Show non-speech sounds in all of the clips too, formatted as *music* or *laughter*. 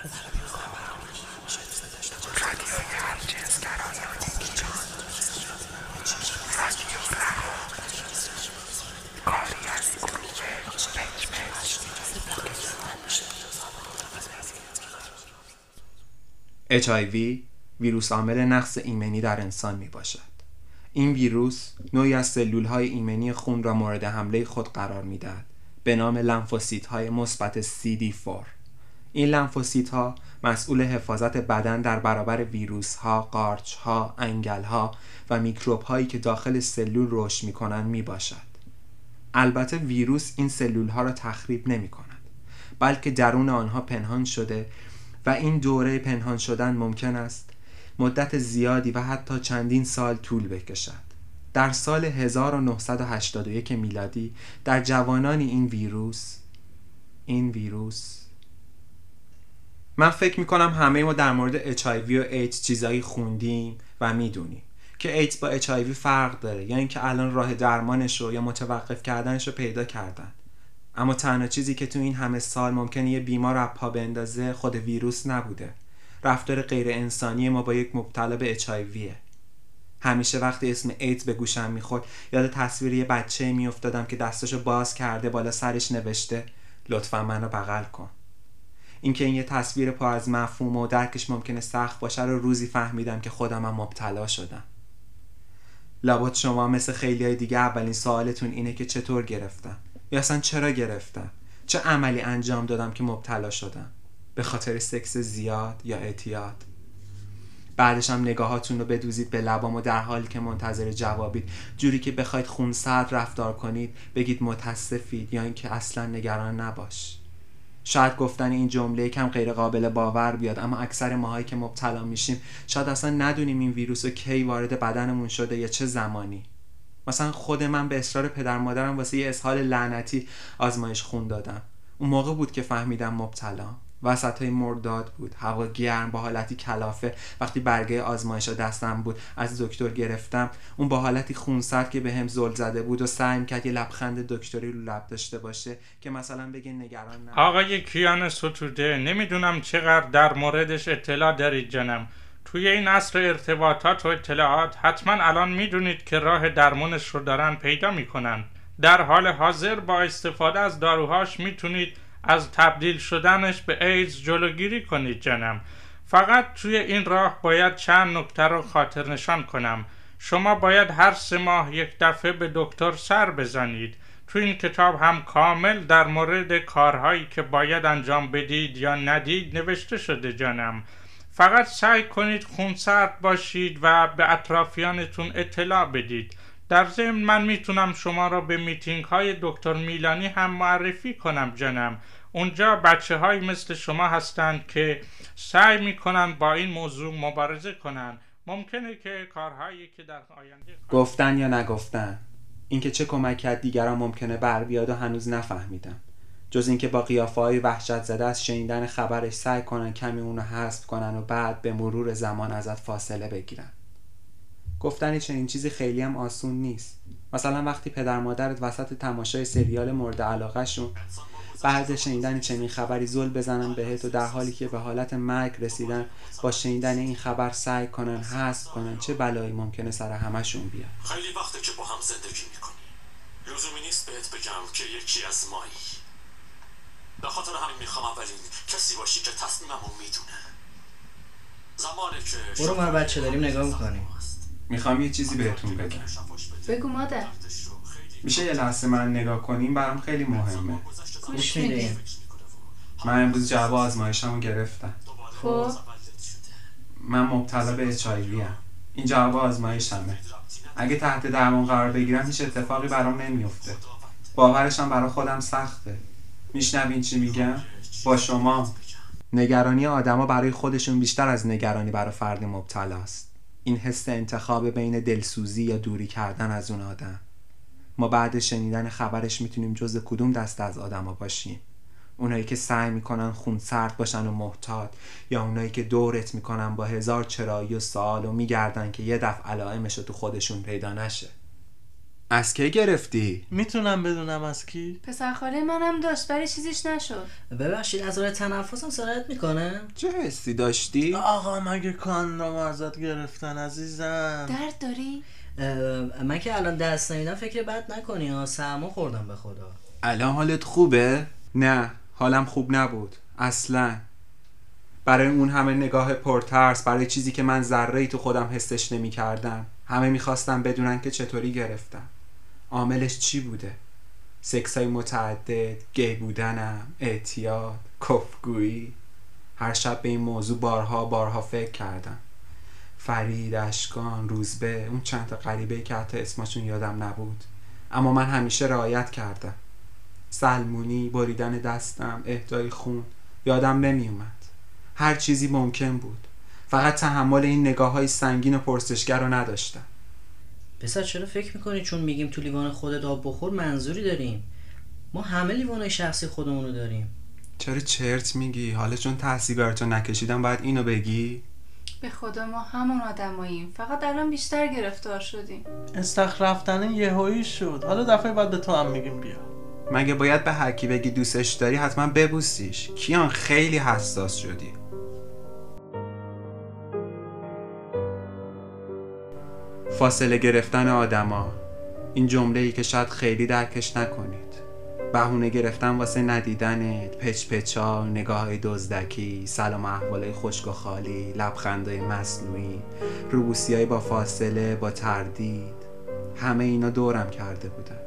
HIV ویروس عامل نقص ایمنی در انسان می باشد. این ویروس نوعی از سلول های ایمنی خون را مورد حمله خود قرار می دهد به نام لنفوسیت های مثبت CD4 این لنفوسیت ها مسئول حفاظت بدن در برابر ویروس ها، قارچ ها، انگل ها و میکروب هایی که داخل سلول رشد می کنند می باشد. البته ویروس این سلول ها را تخریب نمی کند بلکه درون آنها پنهان شده و این دوره پنهان شدن ممکن است مدت زیادی و حتی چندین سال طول بکشد در سال 1981 میلادی در جوانان این ویروس این ویروس من فکر می‌کنم همه ما در مورد HIV و AIDS چیزایی خوندیم و می‌دونیم که ایدز با HIV فرق داره. یا اینکه الان راه درمانش رو یا متوقف کردنش رو پیدا کردن. اما تنها چیزی که تو این همه سال ممکنه یه بیمار رو پا بندازه خود ویروس نبوده. رفتار غیر انسانی ما با یک مبتلا به HIV همیشه وقتی اسم ایدز به گوشم می‌خورد یاد تصویر یه بچه میافتادم که دستشو باز کرده بالا سرش نوشته. لطفا منو بغل کن. اینکه این یه تصویر پر از مفهوم و درکش ممکنه سخت باشه رو روزی فهمیدم که خودم هم مبتلا شدم. لابد شما مثل خیلی های دیگه اولین سوالتون اینه که چطور گرفتم؟ یا اصلا چرا گرفتم؟ چه عملی انجام دادم که مبتلا شدم؟ به خاطر سکس زیاد یا اعتیاد؟ بعدش هم نگاهاتون رو بدوزید به لبام و در حالی که منتظر جوابید. جوری که بخواید خونسرد رفتار کنید بگید متاسفید یا اینکه اصلا نگران نباش. شاید گفتن این جمله کم غیر قابل باور بیاد اما اکثر ماهایی که مبتلا میشیم شاید اصلا ندونیم این ویروس رو کی وارد بدنمون شده یا چه زمانی. مثلا خود من به اصرار پدر مادرم واسه یه اسهال لعنتی آزمایش خون دادم. اون موقع بود که فهمیدم مبتلا. وسط های مرداد بود. هوا گرم با حالتی کلافه. وقتی برگه آزمایش دستم بود از دکتر گرفتم. اون با حالتی خونسرد که به هم زل زده بود و سعی کرد یه لبخند دکتری رو لب داشته باشه که مثلا بگه نگران نه آقای کیان ستوده نمی‌دونم چقدر در موردش اطلاع دارید جنم. توی این عصر ارتباطات و اطلاعات حتما الان می‌دونید که راه درمونش رو دارن پیدا می‌کنن. در حال حاضر با استفاده از داروهاش می‌تونید از تبدیل شدنش به ایدز جلوگیری کنید جنم فقط توی این راه باید چند نکته رو خاطر نشان کنم. شما باید هر سه ماه یک دفعه به دکتر سر بزنید. تو این کتاب هم کامل در مورد کارهایی که باید انجام بدید یا ندید نوشته شده جانم فقط سعی کنید خونسرد باشید و به اطرافیانتون اطلاع بدید. در ضمن من می‌تونم شما را به میتینگ های دکتر میلانی هم معرفی کنم جنم. اونجا بچه های مثل شما هستند که سعی می‌کنن با این موضوع مبارزه کنند ممکنه که کارهایی که در آینده گفتن یا نگفتن. اینکه چه کمک کرد دیگران ممکنه بر بیاد و هنوز نفهمیدم. جز اینکه با قیافه های وحشت زده از شنیدن خبرش سعی کنن کمی اونو حذف کنن و بعد به مرور زمان ازت فاصله بگیرن. گفتن چنین چیزی خیلی هم آسون نیست. مثلا وقتی پدر مادرت وسط تماشای سریال مورد علاقه شون بعد شنیدن چنین خبری زل بزنن بهت و در حالی که به حالت مرگ رسیدن با شنیدن این خبر سعی کنن حذف کنن چه بلایی ممکنه سر همشون بیاد؟ خیلی وقته که با هم زندگی می‌کنی لزومی نیست بهت بگم که یکی از مایی. به خاطر همین می‌خوام اولین کسی باشی که تصمیممو می‌دونه. زمانی که برو ما بچه داریم نگاه می‌کنیم. می‌خوام یه چیزی بهتون بگم. بگو مادر. میشه یه لحظه من نگاه کنیم؟ برام خیلی مهمه. گوش میدیم من امروز جواب آزمایشمو گرفتم. خب. من مبتلا به HIV ام. این جواب آزمایشمه. اگه تحت درمان قرار بگیرم هیچ اتفاقی برام نمیفته. باورشم برا خودم سخته. میشنوین چی میگم؟ با شما. نگرانی آدما برای خودشون بیشتر از نگرانی برای فرد مبتلاست این حس انتخاب بین دلسوزی یا دوری کردن از اون آدم. ما بعد شنیدن خبرش می‌تونیم جز کدوم دست از آدما باشیم. اونایی که سعی می‌کنن خون سرد باشن و محتاط یا اونایی که دورت می‌کنن با هزار چرایی و سوال و میگردن که یه دفع علائمش تو خودشون پیدا نشه. از کی گرفتی؟ می‌تونم بدونم از کی پسر خاله منم داشت ولی چیزیش نشد ببخشید از راه تنفسم سرایت می‌کنه چه حسی داشتی؟ آقا مگه کاندام ازت گرفتن عزیزم درد داری؟ من که الان دست نمیدم فکر بد نکنی ها سرما خوردم به خدا الان حالت خوبه؟ نه حالم خوب نبود اصلا برای اون همه نگاه پرترس برای چیزی که من ذره ای تو خودم حسش نمی کردم همه می‌خواستم بدونن که چطوری گرفتم عاملش چی بوده؟ سکس های متعدد گی بودنم اعتیاد کفگویی. هر شب به این موضوع بارها بارها فکر کردم. فرید اشکان روزبه اون چند تا غریبه که حتی اسمشون یادم نبود. اما من همیشه رعایت کردم. سلمونی بریدن دستم اهدای خون یادم نمی اومد هر چیزی ممکن بود. فقط تحمل این نگاه های سنگین و پرسشگر رو نداشتم. پسر چرا فکر می‌کنی چون میگیم تو لیوان خودت آب بخور منظوری داریم؟ ما همه لیوان شخصی خودمون رو داریم. چرا چرت میگی؟ حالا چون ته سیگارتو نکشیدم باید اینو بگی؟ به خدا ما همون آدماییم. فقط الان بیشتر گرفتار شدیم. استخ رفتن یهویی شد. حالا دفعه بعد به تو هم میگیم بیا. مگه باید به هر کی بگی دوستش داری حتما ببوسیش. کیان خیلی حساس شدی. فاصله گرفتن آدما. این جمله ای که شاید خیلی درکش نکنید. بهونه گرفتن واسه ندیدنت پچ پچا نگاه های دزدکی سلام احوال خشک و خالی لبخندهای مصنوعی روبوسی با فاصله با تردید. همه اینا دورم کرده بودن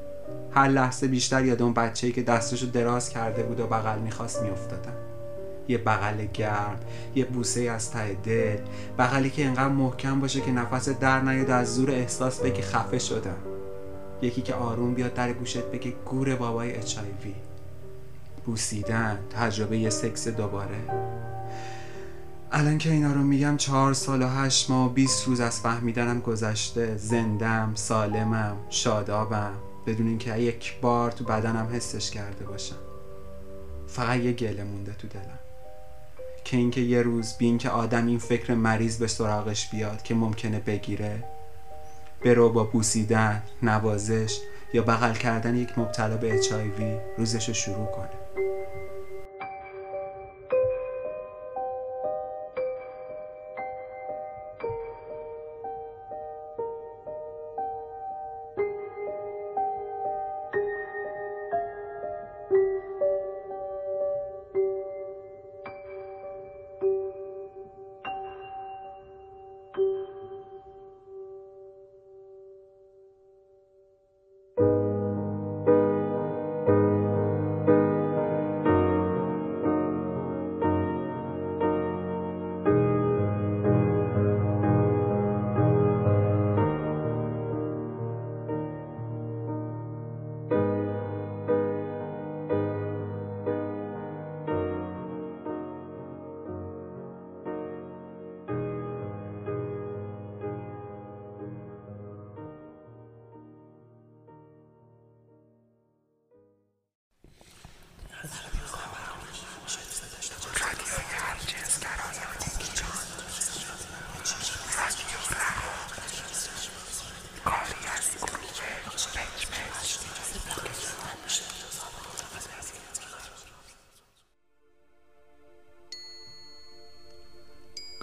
هر لحظه بیشتر یاد اون بچه‌ای که دستشو دراز کرده بود و بغل می‌خواست میافتادم یه بغل گرم یه بوسه از ته دل. بغلی که انقدر محکم باشه که نفس در نیاد از زور احساس بگی خفه شدم. یکی که آروم بیاد در گوشت بگه گور بابای اچ بوسیدن تجربه یه سکس دوباره. الان که اینا رو میگم چهار سال و هشت ماه و بیست روز از فهمیدنم گذشته. زندم سالمم شادابم. بدون اینکه یک بار تو بدنم حسش کرده باشم. فقط یه گله مونده تو دلم. که اینکه یه روز بین که آدم این فکر مریض به سراغش بیاد که ممکنه بگیره برو با بوسیدن نوازش یا بغل کردن یک مبتلا به HIV روزش رو شروع کنه.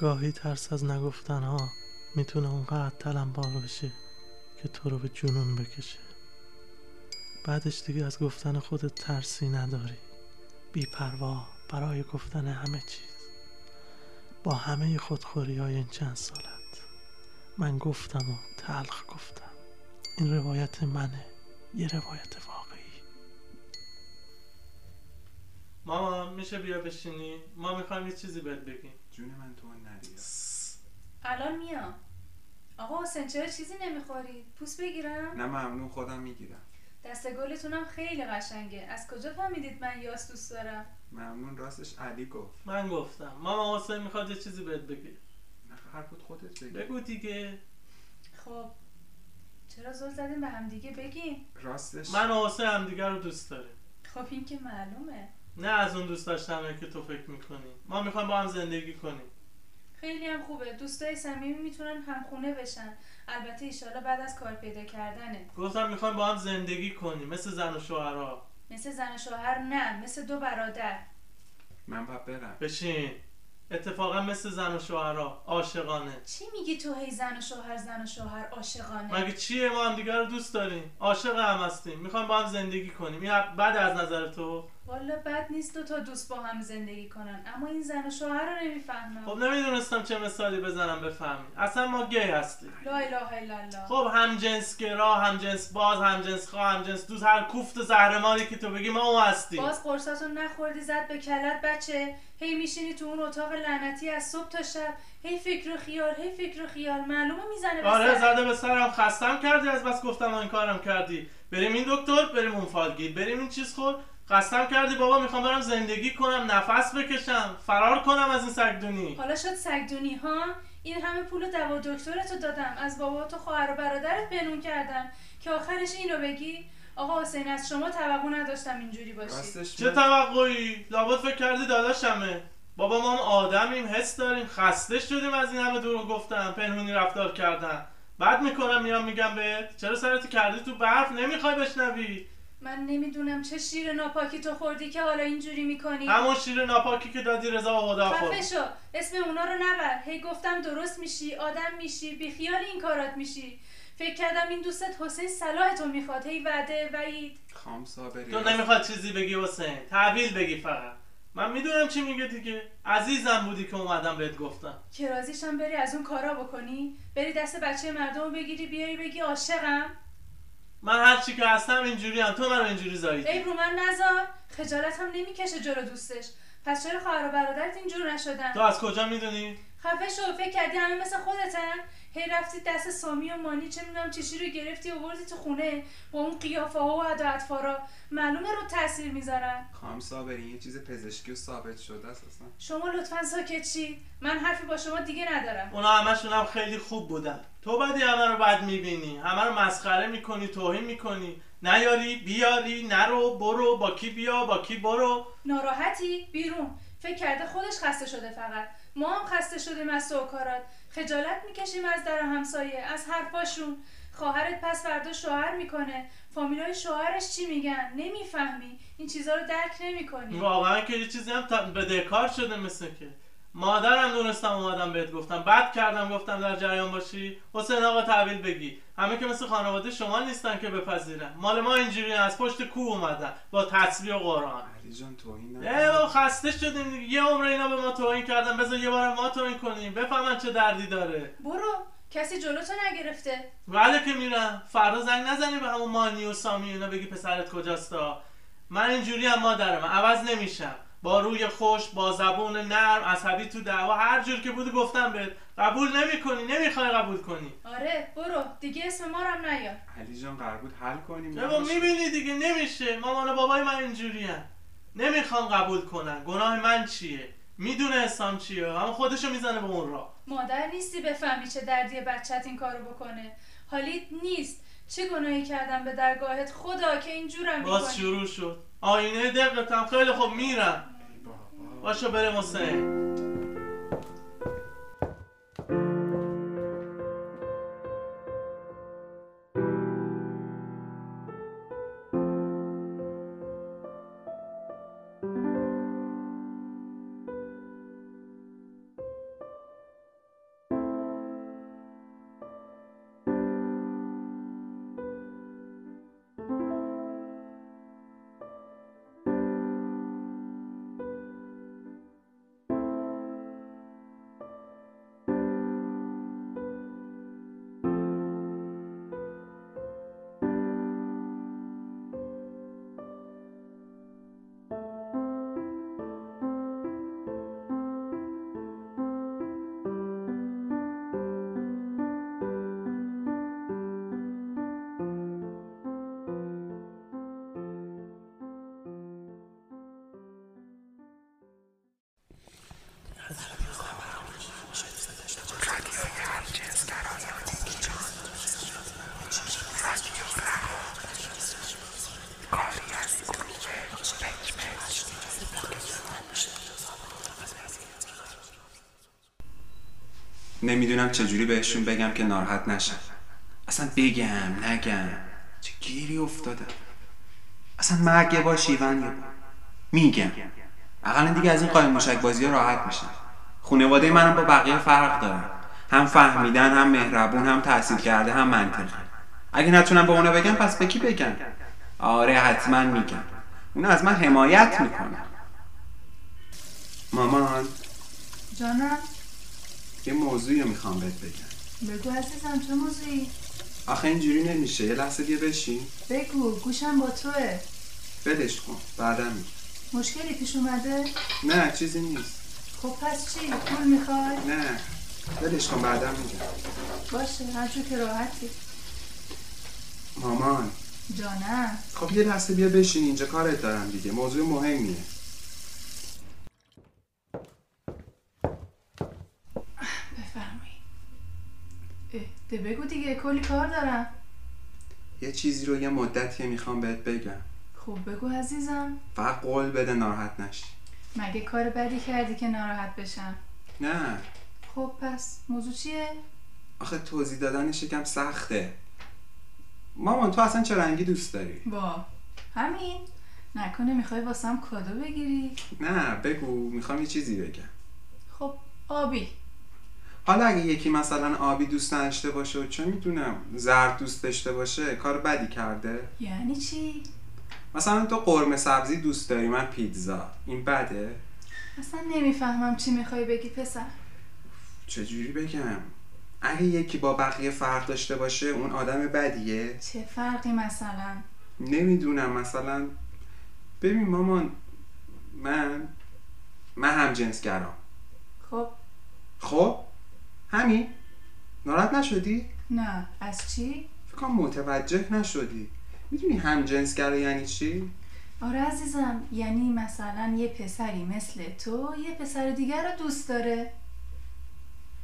گاهی ترس از نگفتن ها می‌تونه اونقدر تلم بار بشه که تو رو به جنون بکشه. بعدش دیگه از گفتن خودت ترسی نداری. بیپروا برای گفتن همه چیز. با همه خودخوری های این چند سالت. من گفتم و تلخ گفتم. این روایت منه. یه روایت میشه بیا بشینی؟ ما می‌خوایم یه چیزی بهت بگیم. جون من تو نریا الان میام. آقا حسین چرا چیزی نمی‌خورید پوست بگیرم؟ نه ممنون خودم می‌گیرم. دست گلتونم خیلی قشنگه. از کجا فهمیدید من یاس دوست دارم؟ ممنون راستش علی گفت. من گفتم. ماما حسین می‌خواد یه چیزی بهت بگه. نه حرفت خودت بگی بگو دیگه. خب. چرا زل زدین به همدیگه بگین راستش من و حسین همدیگه رو دوست داریم. خب این که معلومه. نه از اون دوست داشتنه که تو فکر می‌کنی. ما می‌خوایم با هم زندگی کنیم. خیلی هم خوبه. دوستای صمیمی می‌تونن همخونه بشن. البته ایشالا بعد از کار پیدا کردنه. گفتم می‌خوایم با هم زندگی کنیم. مثل زن و شوهرها. مثل زن و شوهر نه مثل دو برادر. من باید برم. بشین. اتفاقا مثل زن و شوهرها. عاشقانه. چی میگی تو هی زن و شوهر زن و شوهر عاشقانه؟ مگه چیه؟ ما هم دیگر رو دوست داریم. عاشق هم هستیم. می‌خوایم با هم زندگی کنیم. این بعد از نظر تو. والا بد نیست دو تا دوست با هم زندگی کنن. اما این زن و شوهر رو نمی‌فهمم. خب نمی‌دونستم چه مثالی بزنم بفهمی اصلا ما گی هستیم. لا اله الا الله. خب هم جنس گرا هم جنس باز هم جنس خواه هم جنس دوست. هر کوفت و زهرماری که تو بگی ما اون هستیم. باز قرصاتو نخوردی زد به کلت بچه. هی میشینی تو اون اتاق لعنتی از صبح تا شب. هی فکر و خیال هی فکر و خیال. معلومه می‌زنه آره. زده به سرم. خستم کردی از بس گفتم این کارم کردی. بریم این دکتر بریم اون فالگیر بریم این چیز خور. خستم کردی بابا می‌خوام برم زندگی کنم نفس بکشم فرار کنم از این سگدونی. حالا شد سگدونی ها؟ این همه پول دوا دکترتو دادم. از بابا تو خواهر و برادرت بنون کردم. که آخرش اینو بگی؟ آقا حسین از شما توقع نداشتم اینجوری باشی. چه توقعی؟ لابد فکر کردی داداشمه. بابا ما هم آدمیم حس داریم خسته شدیم از این همه دروغ گفتن پنهونی رفتار کردن. بعد می‌کنم میام میگم بهت چرا سرت کردی تو برف؟ نمی‌خوای بشنوی. من نمی‌دونم چه شیر ناپاکی تو خوردی که حالا اینجوری می‌کنی. همون شیر ناپاکی که دادی رضا خدا خورد. خفه شو اسم اونا رو نبر. هی گفتم درست میشی آدم میشی بیخیال این کارات میشی. فکر کردم این دوستت حسین صلاح تو می‌خواد. هی وعده وعید. خام صابری. تو نمی‌خواد چیزی بگی حسین. تحویل بگی فقط. من می‌دونم چی میگه دیگه. عزیزم بودی که اومدم بهت گفتم. که راضیشم بری از اون کارا بکنی. بری دست بچه مردم بگیری بیاری بگی عاشقم. من هر چی که هستم اینجوری هم تو من اینجوری زاییدی عیب رو من نزار خجالت هم نمی‌کشه جلو دوستش. پس چرا خواهر و برادرت اینجور نشدن؟ تو از کجا می‌دونی؟ خفه شو فکر کردی همه مثل خودتن؟ هی رفتی دست سامی و مانی چه می‌دونم چیشی رو گرفتی و بردی تو خونه با اون قیافه ها و ادا اطفارا. معلومه رو تاثیر می‌ذارن. خام صابری یه چیز پزشکی و ثابت شده است اصلا. شما لطفا ساکت شید من حرفی با شما دیگه ندارم. اونا همشون هم خیلی خوب بودن. تو بعدی همه رو بد می‌بینی. همه رو مسخره می‌کنی توهین می‌کنی. نیاری بیاری نرو برو با کی بیا با کی برو. ناراحتی؟ بیرون. فکر کرده خودش خسته شده فقط. ما هم خسته شدیم از تو و کارات. خجالت می‌کشیم از در همسایه از حرفاشون. خواهرت پس فردا شوهر می‌کنه. فامیلای شوهرش چی میگن؟ نمی‌فهمی. این چیزا رو درک نمی‌کنی. واقعا که یه چیزی هم بدهکار شده مثل که. مادرم دونستم اومدم بهت گفتم. بد کردم گفتم در جریان باشی. حسین آقا تحویل بگی. همه که مثل خانواده شما نیستن که بپذیرن. مال ما اینجوری از پشت کو اومدن با تصویر و قرآن. علی جان توهین خسته شدیم دیگه. یه عمر اینا به ما توهین کردن. بذار یه بارم ما توهین کنیم. بفهمن چه دردی داره. برو. کسی جلوتو نگرفته. بله که میرم. فردا زنگ نزنی به همون مانی و سامی اینا بگی پسرت کجاستا. من اینجوری هم مادرم عوض نمیشم. با روی خوش با زبون نرم عصبی تو دعوا هر جور که بودی گفتم بهت. قبول نمی‌کنی نمی‌خوای قبول کنی. آره برو. دیگه اسم ما رو هم نیار. علی جان قرار بود حل کنیم. بابا. می‌بینی دیگه نمیشه. مامان و بابای من اینجوری نمی‌خوام قبول کنن. گناه من چیه؟ می‌دونه اسلام چیه؟ اما خودشو می‌زنه به اون راه. مادر نیستی بفهمی چه دردی بچت این کارو بکنه. حالیت نیست. چه گناهی کردم به درگاهت؟ خدا که اینجورم باز شروع شد. آینه دقتم خیلی خوب میرم. باشو بریم حسین نمی‌دونم چجوری بهشون بگم که ناراحت نشن. اصلا بگم نگم. چه گیری افتاده. اصلا مرگ با شیون میگم. اقلا دیگه از این قایم موشک بازی راحت میشن خانواده منم با بقیه فرق دارن. هم فهمیدن هم مهربون هم تحصیل کرده هم منطقی. اگه نتونم به اونو بگم پس به کی بگم؟ آره حتما میگم. اون از من حمایت می‌کنه مامان. جانم. یه موضوعی رو می‌خوام بهت بگم. بگو عزیزم چه موضوعی؟ آخه اینجوری نمیشه یه لحظه دیگه بشین. بگو گوشم با توه. بدش کن بعدا میگم. مشکلی پیش اومده؟ نه چیزی نیست. خب پس چی؟ پول می‌خوای؟ نه بدش کن بعدا میگم. باشه جور که راحتی. مامان. جانم. خب یه لحظه بیا بشین اینجا کارت دارم دیگه. موضوع مهمیه بفرمایید اه، ده بگو دیگه کلی کار دارم. یه چیزی رو یه مدتیه می‌خوام بهت بگم. خب بگو عزیزم. فقط قول بده ناراحت نشی. مگه کار بدی کردی که ناراحت بشم؟ نه. خب پس موضوع چیه؟ آخه توضیح دادنش یکم سخته. مامان تو اصلا چه رنگی دوست داری؟ با همین. نکنه می‌خوای واسم کادو بگیری؟ نه بگو می‌خوام یه چیزی بگم. خب آبی. حالا اگه یکی مثلا آبی دوست نداشته باشه و چه می‌دونم زرد دوست داشته باشه کار بدی کرده؟ یعنی چی؟ مثلا تو قرمه سبزی دوست داری من پیتزا. این بده؟ اصلا نمی‌فهمم چی می‌خوای بگی پسر. چجوری بگم؟ اگه یکی با بقیه فرق داشته باشه اون آدم بدیه. چه فرقی مثلا؟ نمی‌دونم مثلا ببین مامان من من هم جنسگرام. خب. خب؟ همین؟ ناراحت نشدی؟ نه. از چی؟ فکر متوجه نشدی. می‌دونی هم جنسگرا یعنی چی؟ آره عزیزم. یعنی مثلا یه پسری مثل تو یه پسر دیگر رو دوست داره.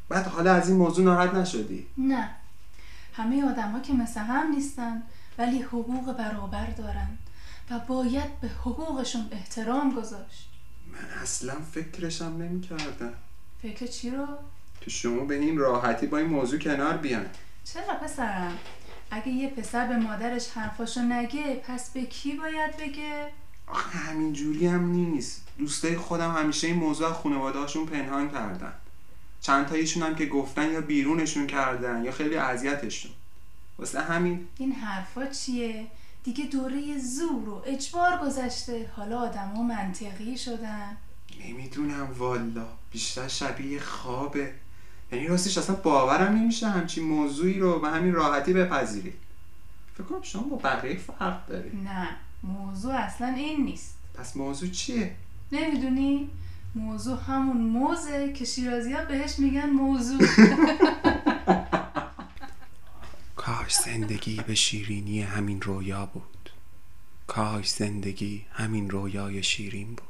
بعد حالا از این موضوع ناراحت نشدی؟ نه. همه آدم که مثل هم نیستن ولی حقوق برابر دارن و باید به حقوقشون احترام گذاشت. من اصلا فکرشم نمی‌کردم. فکر چی رو؟ که شما به این راحتی با این موضوع کنار بیان چرا پسرم؟ اگه یه پسر به مادرش حرفاشو نگه پس به کی باید بگه؟ آخه همین جوری هم نیست. دوستای خودم همیشه این موضوع از خانواده‌هاشون پنهان کردن. چند تاییشون هم که گفتن یا بیرونشون کردن یا خیلی اذیتشون. واسه همین این حرفا چیه؟ دیگه دوره زور و اجبار گذشته. حالا آدم ها منطقی شدن. نمی‌دونم والا. بیشتر شبیه خوابه. یعنی راستش اصلا باورم نمیشه همچین موضوعی رو به همین راحتی بپذیری. فکر کنم شما با بقیه فرق داری. نه موضوع اصلا این نیست. پس موضوع چیه؟ نمی‌دونی؟ موضوع همون موزه که شیرازی ها بهش میگن موضوع. *laughs* کاش زندگی به شیرینی همین رویا بود. کاش زندگی همین رویای شیرین بود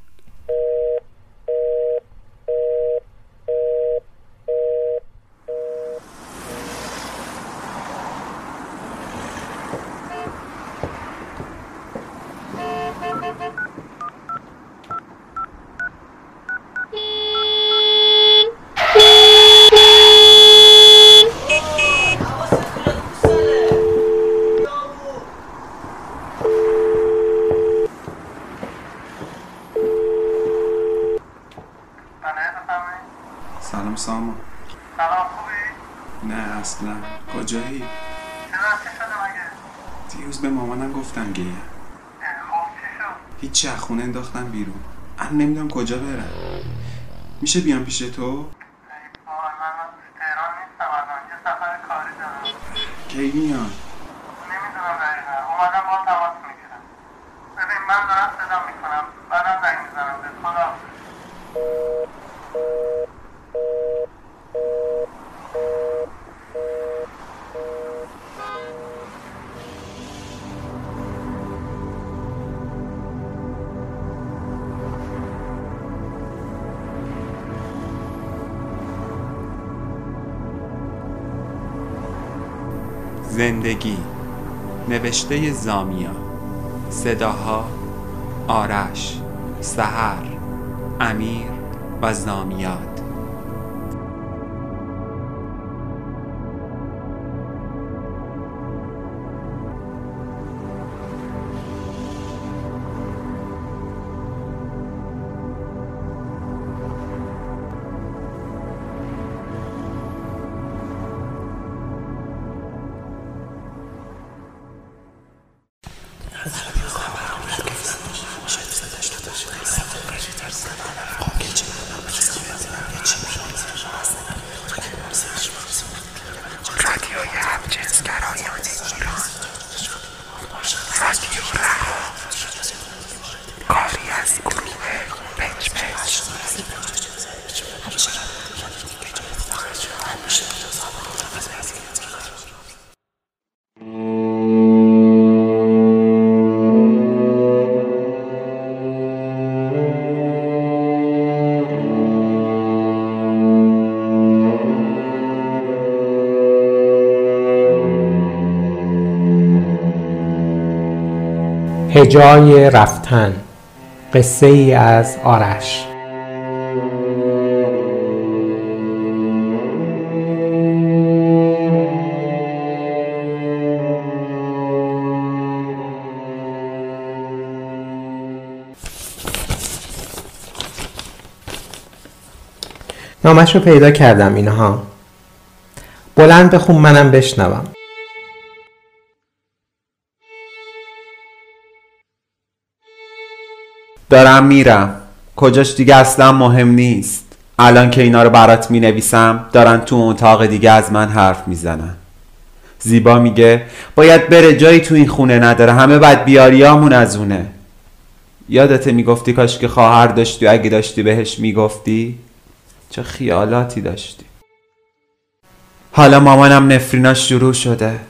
سلام سامان سلام خوبی؟ نه اصلا کجایی چرا چی شده مگه؟ دیروز به مامانم گفتم گیه خب چی شد؟ هیچی انداختم بیرون. الان نمی‌دونم کجا برم. میشه بیام پیش تو؟ ای وای زندگی. نوشته زامیا. صداها آرش سحر امیر و زامیات. هجای رفتن قصه ای از آرش. نامش رو پیدا کردم اینها. بلند بخون منم بشنوم. دارم میرم. کجاش دیگه اصلا مهم نیست. الان که اینا رو برات می نویسم دارن تو اتاق دیگه از من حرف می‌زنن. زیبا میگه باید بره جایی تو این خونه نداره. همه بد بیاریامون از اونه. یادته می‌گفتی کاش که خواهر داشتی و اگه داشتی بهش می‌گفتی؟ چه خیالاتی داشتی. حالا مامانم نفریناش شروع شده.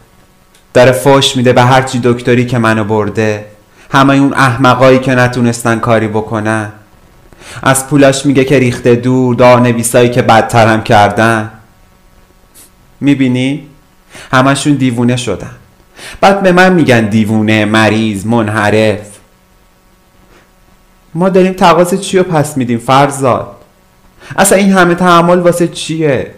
داره فوش میده به هرچی دکتری که منو برده. همه اون احمقایی که نتونستن کاری بکنن. از پولاش میگه که ریخته دور دار نویسایی که بدترم کردن. می‌بینی؟ همشون دیوونه شدن. بعد به من میگن دیوونه مریض منحرف. ما داریم تقاس چی رو پس میدیم فرزاد؟ اصلا این همه تحمل واسه چیه؟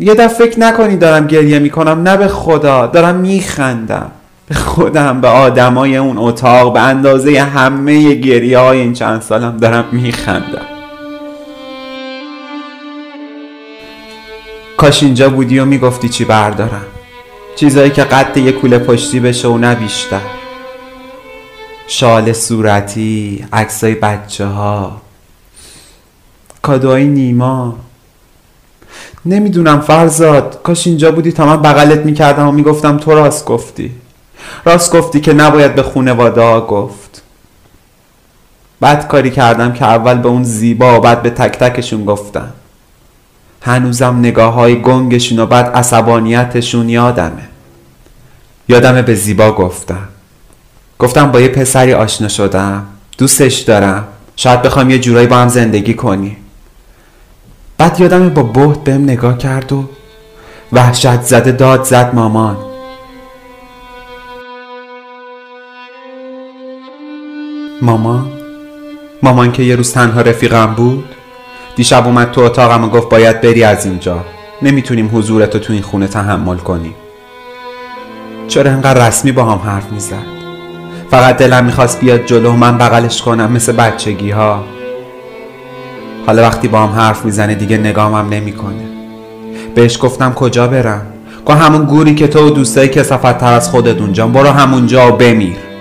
یه دفعه فکر نکنی دارم گریه می‌کنم نه به خدا دارم میخندم. به خودم به آدمای اون اتاق به اندازه همه گریه های این چند سالم دارم میخندم. کاش اینجا بودی و می‌گفتی چی بردارم. چیزایی که قد یه کوله پشتی بشه و نه بیشتر. شال صورتی عکسای بچه ها کادوهای نیما. نمی‌دونم فرزاد کاش اینجا بودی تا من بغلت می‌کردم و می‌گفتم تو راست گفتی. راست گفتی که نباید به خونواده ها گفت. بد کاری کردم که اول به اون زیبا و بعد به تک تکشون گفتم. هنوزم نگاه های گنگشون و بعد عصبانیتشون یادمه. یادمه به زیبا گفتم. گفتم با یه پسری آشنا شدم. دوستش دارم. شاید بخوام یه جورایی با هم زندگی کنی بعد یادمه با بهت بهم نگاه کرد و وحشت زده داد زد مامان. مامان؟ مامان که یه روز تنها رفیقم بود؟ دیشب اومد تو اتاقم و گفت باید بری از اینجا. نمی‌تونیم حضورتو تو این خونه تحمل کنیم. چرا انقدر رسمی با هم حرف می‌زد؟ فقط دلم می‌خواست بیاد جلو من بغلش کنم مثل بچگی ها حالا وقتی با هم حرف می‌زنه دیگه نگامم نمی‌کنه. بهش گفتم کجا برم؟ گفت همون گوری که تو و دوستایی که تر از خودت اونجا. برو همونجا و بمیر.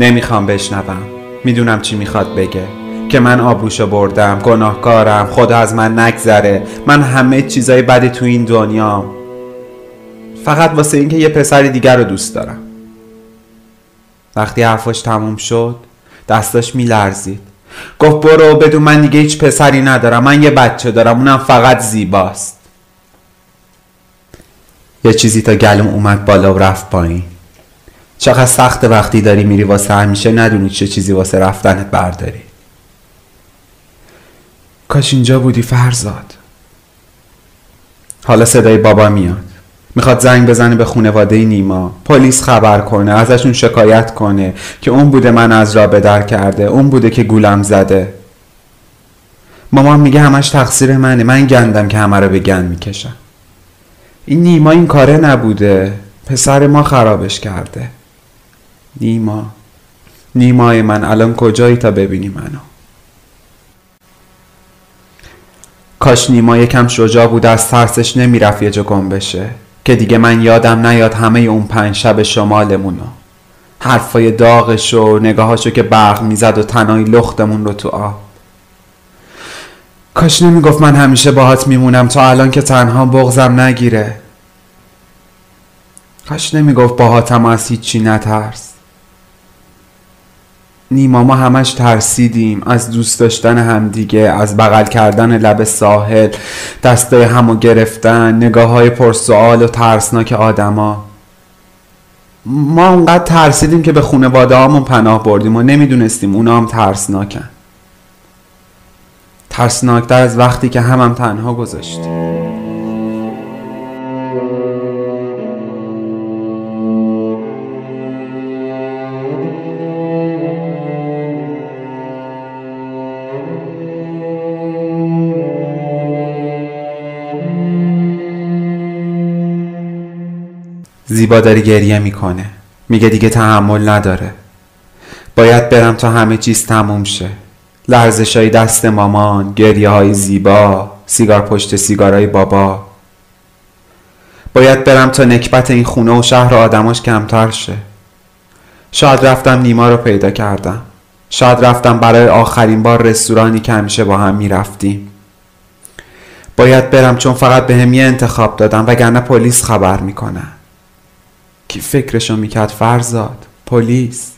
نمی‌خوام بشنوم. می‌دونم چی می‌خواد بگه. که من آبروشو بردم گناهکارم خدا از من نگذره. من همه چیزای بدی تو این دنیا. فقط واسه اینکه یه پسر دیگر رو دوست دارم. وقتی حرفاش تموم شد دستاش میلرزید. گفت برو بدون من دیگه هیچ پسری ندارم. من یه بچه دارم اونم فقط زیباست. یه چیزی تا گلم اومد بالا و رفت پایین. چقدر سخت وقتی داری میری واسه همیشه ندونی چه چیزی واسه رفتنت برداری. کاش اینجا بودی فرزاد. حالا صدای بابا میاد. می‌خواد زنگ بزنه به خونواده نیما. پلیس خبر کنه ازشون شکایت کنه که اون بوده من از را بدر کرده اون بوده که گولم زده. مامان میگه همش تقصیر منه من گندم که همه رو به گند می‌کشم. این نیما این کاره نبوده پسر ما خرابش کرده. نیما. نیمای من الان کجایی تا ببینی منو کاش نیما یکم شجاع بود از ترسش نمی‌رفت یه جا گم بشه. که دیگه من یادم نیاد همه اون پنج شب شمالمونو. حرفای داغش و نگاهاشو که برق می‌زد و تنهای لختمون رو تو آب. کاش نمی‌گفت من همیشه باهات میمونم تا الان که تنها بغزم نگیره. کاش نمی‌گفت باهاتم از هیچی نترس. نیما ما همش ترسیدیم از دوست داشتن همدیگه از بغل کردن لب ساحل دستای همو گرفتن نگاه های پرسوال و ترسناک آدما. ما اونقدر ترسیدیم که به خونواده هامون پناه بردیم و نمی‌دونستیم اونا هم ترسناکن. ترسناکتر از وقتی که همم تنها گذاشتی زیبا داره گریه می‌کنه. میگه دیگه تحمل نداره. باید برم تا همه چیز تموم شه. لرزش های دست مامان گریه های زیبا سیگار پشت سیگارای بابا. باید برم تا نکبت این خونه و شهر و آدماش کمتر شه. شاید رفتم نیما رو پیدا کردم. شاید رفتم برای آخرین بار رستورانی که همیشه با هم می‌رفتیم. باید برم چون فقط به هم یه انتخاب دادم وگرنه پلیس خبر می‌کنن. کی فکرشو می‌کرد فرزاد پلیس.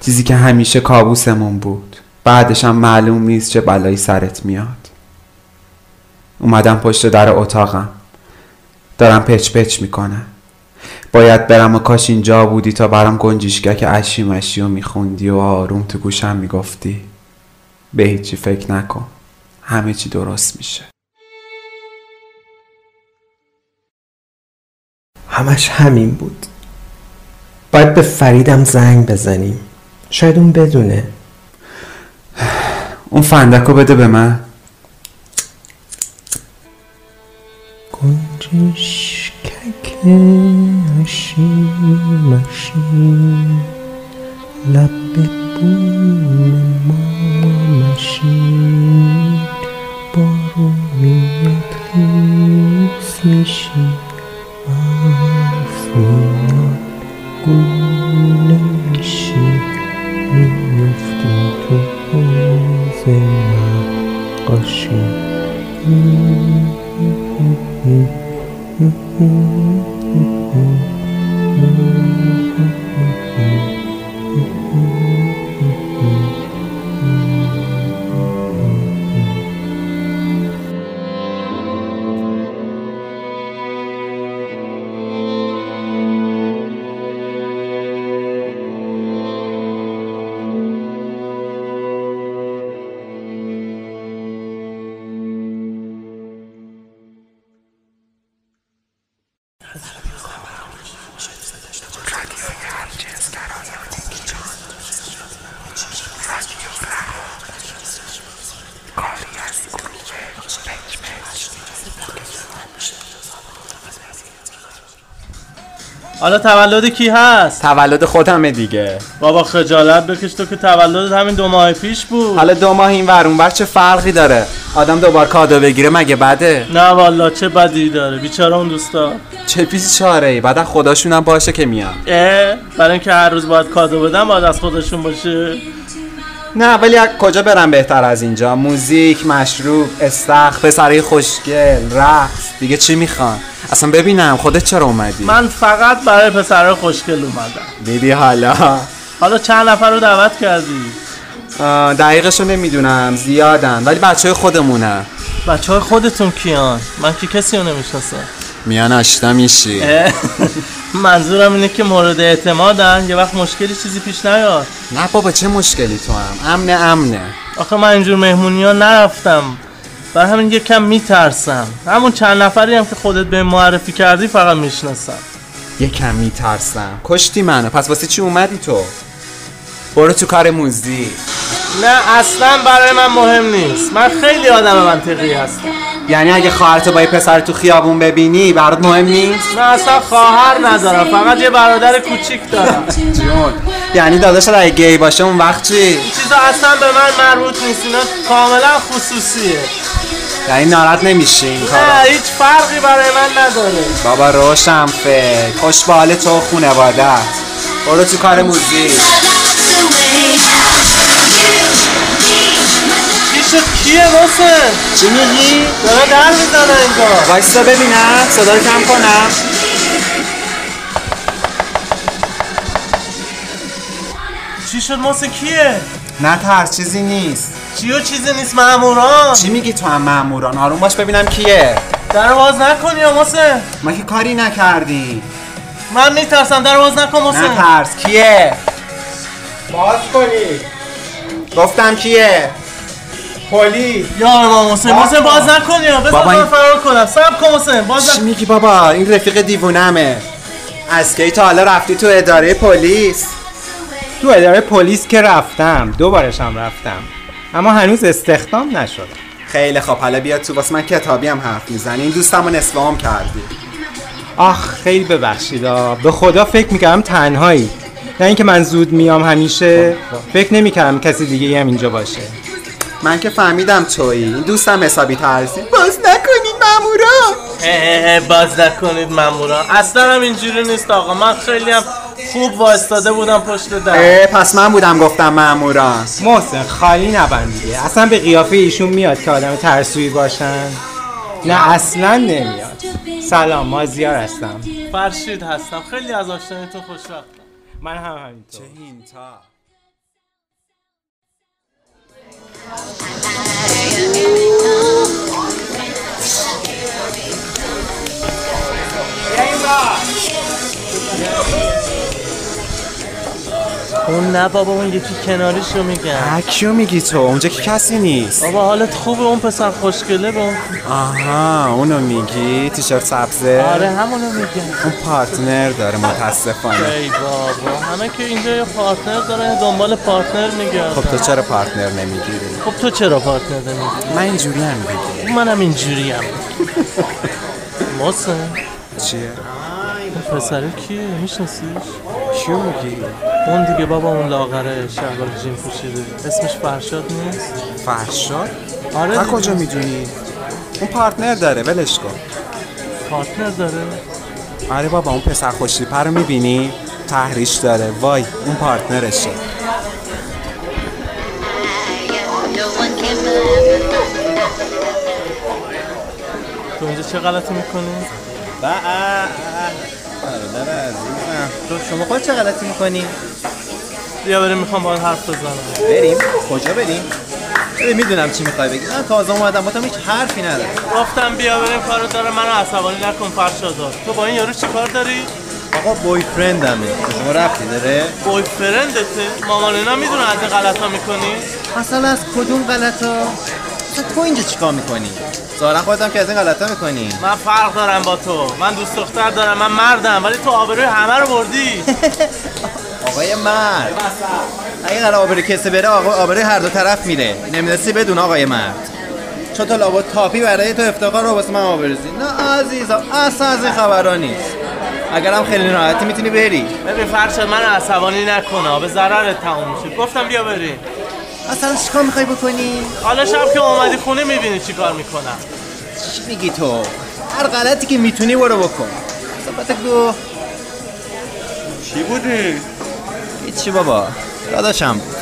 چیزی که همیشه کابوسمون بود. بعدش هم معلوم نیست چه بلایی سرت میاد. اومدم پشت در اتاقم. دارم پچ پچ می‌کنم. باید برم و کاش اینجا بودی تا برام گنجیشگک اشی مشی و میخوندی و آروم تو گوشم می‌گفتی. به هیچی فکر نکن. همه چی درست میشه. همش همین بود. باید به فریدم زنگ بزنیم. شاید اون بدونه. اون فندکو بده به من. گنجشکک اشی مشی. لب بوم ما مشی. بارو میاد خیس میشی. تولد کی هست؟ تولد خودمه دیگه. بابا خجالت بکش تو که تولدت همین دو ماه پیش بود. حالا دو ماه این ور اونور چه فرقی داره؟ آدم دوبار کادو بگیره مگه بده؟ نه والا چه بدی داره بیچاره اون دوستا. چه پیس چاره ای بعد خداشونم باشه که میان. اه برای اینکه هر روز باید کادو بدم باید از خودشون باشه. نه ولی کجا برم بهتر از اینجا؟ موزیک مشروب استخر پسرای خوشگل رقص. دیگه چی می‌خوان؟ اصلا ببینم خودت چرا اومدی؟ من فقط برای پسرای خوشگل اومدم. دیدی حالا؟ حالا چند نفر رو دعوت کردی؟ آه، دقیقشو نمی‌دونم زیادن. ولی بچه های خودمونن بچه های خودتون کیان؟ من که کسی رو نمی‌شناسم. میان آشنا میشی. منظورم اینه که مورد اعتمادن. یه وقت مشکلی چیزی پیش نیاد. نه بابا چه مشکلی تو هم؟ امنه امنه. آخه من اینجور مهمونی ها نرفتم. برای همین یکم میترسم. همون چند نفری هم که خودت به معرفی کردی فقط می‌شناسم یکم میترسم. کشتی منو. پس واسه چی اومدی تو؟ برو تو کار موزیک. نه اصلا برای من مهم نیست. من خیلی آدم منطقی هستم. یعنی اگه خواهرتو با یه پسر تو خیابون ببینی برات مهم نیست؟ من اصلا خواهر ندارم فقط یه برادر کوچیک دارم. جون. یعنی داداش اگه گی باشه اون وقت چی؟ این چیزا اصلا به من مربوط نیست اینا کاملا خصوصیه. یعنی ناراحت نمیشی این کارا؟ نه هیچ فرقی برای من نداره. بابا روشم فکر. خوش به حال تو خونوادت برو تو کار موزیک. پیش کیه واسه؟ چی میگی؟ داره در می‌زنه اینجا وایستا ببینم صدا رو کم کنم. چی شد واسه کیه؟ نه ترس چیزی نیست. چی و چیزی نیست ماموران چی میگی تو هم ماموران آروم باش ببینم کیه. در باز نکنی واسه؟ ما که کاری نکردی. من میترسم در باز نکن واسه. نه ترس کیه؟ باز کنی. گفتم کیه؟ پلیس یا امام حسین حسین باز نکنی ها بذار بابا من این- فرار کنم. صبر کن حسین باز چی نکن میگی بابا؟ این رفیق دیوونمه. از کی تا حالا رفتی تو اداره پلیس؟ تو اداره پلیس که رفتم. دوبارش هم رفتم. اما هنوز استخدام نشدم. خیلی خب حالا بیا تو واسه من کتابی هم حرف می‌زنی این دوستم رو کردی. آخ خیلی ببخشید. به خدا فکر می‌کردم تنهایی. نه اینکه من زود میام همیشه. فکر نمی‌کردم کسی دیگه هم اینجا باشه. من که فهمیدم تویی. این دوستم حسابی ترسی. باز نکنین مامورا. باز نکنید مامورا. اصلا هم اینجوری نیست آقا. من خیلی هم خوب وایستاده بودم پشت در. اه پس من بودم گفتم مامورا. محسن خالی نبند دیگه اصلا به قیافه ایشون میاد که آدم ترسویی باشن. نه اصلا نمیاد. سلام مازیار هستم. فرشید هستم. خیلی از آشنایتون خوشوقتم من هم همینطور. Yeah. اون نه بابا اون یکی کناریشو میگم کیو میگی تو اونجا که کسی نیست. بابا حالت خوبه اون پسر خوشگله اون. آها اونو میگی؟ تیشرت سبزه؟ آره همونو میگم اون partner داره متاسفانه. ای بابا همه که اینجا یه partner دارن یه دنبال partner میگردن. خب تو چرا partner نمی‌گیری خب تو چرا partner نمی‌گیری من اینجوری هم دیگه منم اینجوری هم. محسن. چیه؟ پسره کیه؟ میشناسیش؟ کیو میگی؟ اون دیگه بابا اون لاغره شلوار جین پوشیده. اسمش فرشاد نیست؟ فرشاد؟ آره تا دیگه. کجا می‌دونی؟ اون partner داره ولش کن. partner داره؟ آره بابا اون پسر خوشتیپه رو می‌بینی؟ ته‌ریش داره. وای اون partner شه. تو اینجا چه غلطی می‌کنی؟ برادر عزیزم تو شما خود چه غلطی می‌کنی؟ بیا بریم می‌خوام با حرف بزنم بریم کجا بریم؟ ببین می‌دونم چی می‌خوای بگی من تازه اومدم با تو هیچ حرفی ندارم گفتم بیا بریم کارو داره منو عصبانی نکن فرشادار تو با این یارو چی کار داری؟ آقا بوی فرندمه شما رفتی داره؟ بوی فرندته؟ مامان اینا می‌دونه از این غلطا می‌کنی؟ اصلا از کدوم غلطا؟ اصلا تو اینجا چیکار می‌کنی؟ ظاهرا خودت هم که از این غلطا می‌کنی. من فرق دارم با تو. من دوست دختر دارم من مردم ولی تو آبروی همه رو بردی. *laughs* آقای مرد. اگه قرار آبروی کسی بره آقا آبروی هر دو طرف میره. نمی‌دونستی بدون آقای مرد. چون تو لابد تاپی برای تو افتخار رو واسه من آبروزی. نه عزیزم اصلا از این خبرا نیست. اگرم خیلی راحتی می‌تونی بری. ببین فرشاد من عصبانی نکنه به ضررت تموم میشه. گفتم بیا بریم. اصلا چیکار می‌خوای بکنی؟ حالا شب که اومدی خونه می‌بینی چی کار می‌کنم. چی میگی تو؟ هر غلطی که می‌تونی برو بکن. صحبت گو چی بودی؟ هیچی بابا. داداشم. بود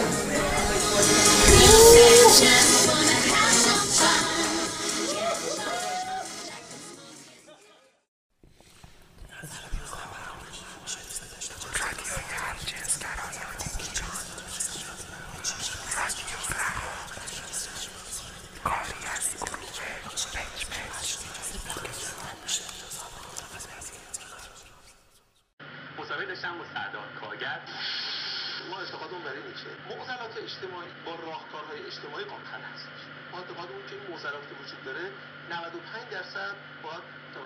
95 درصد باید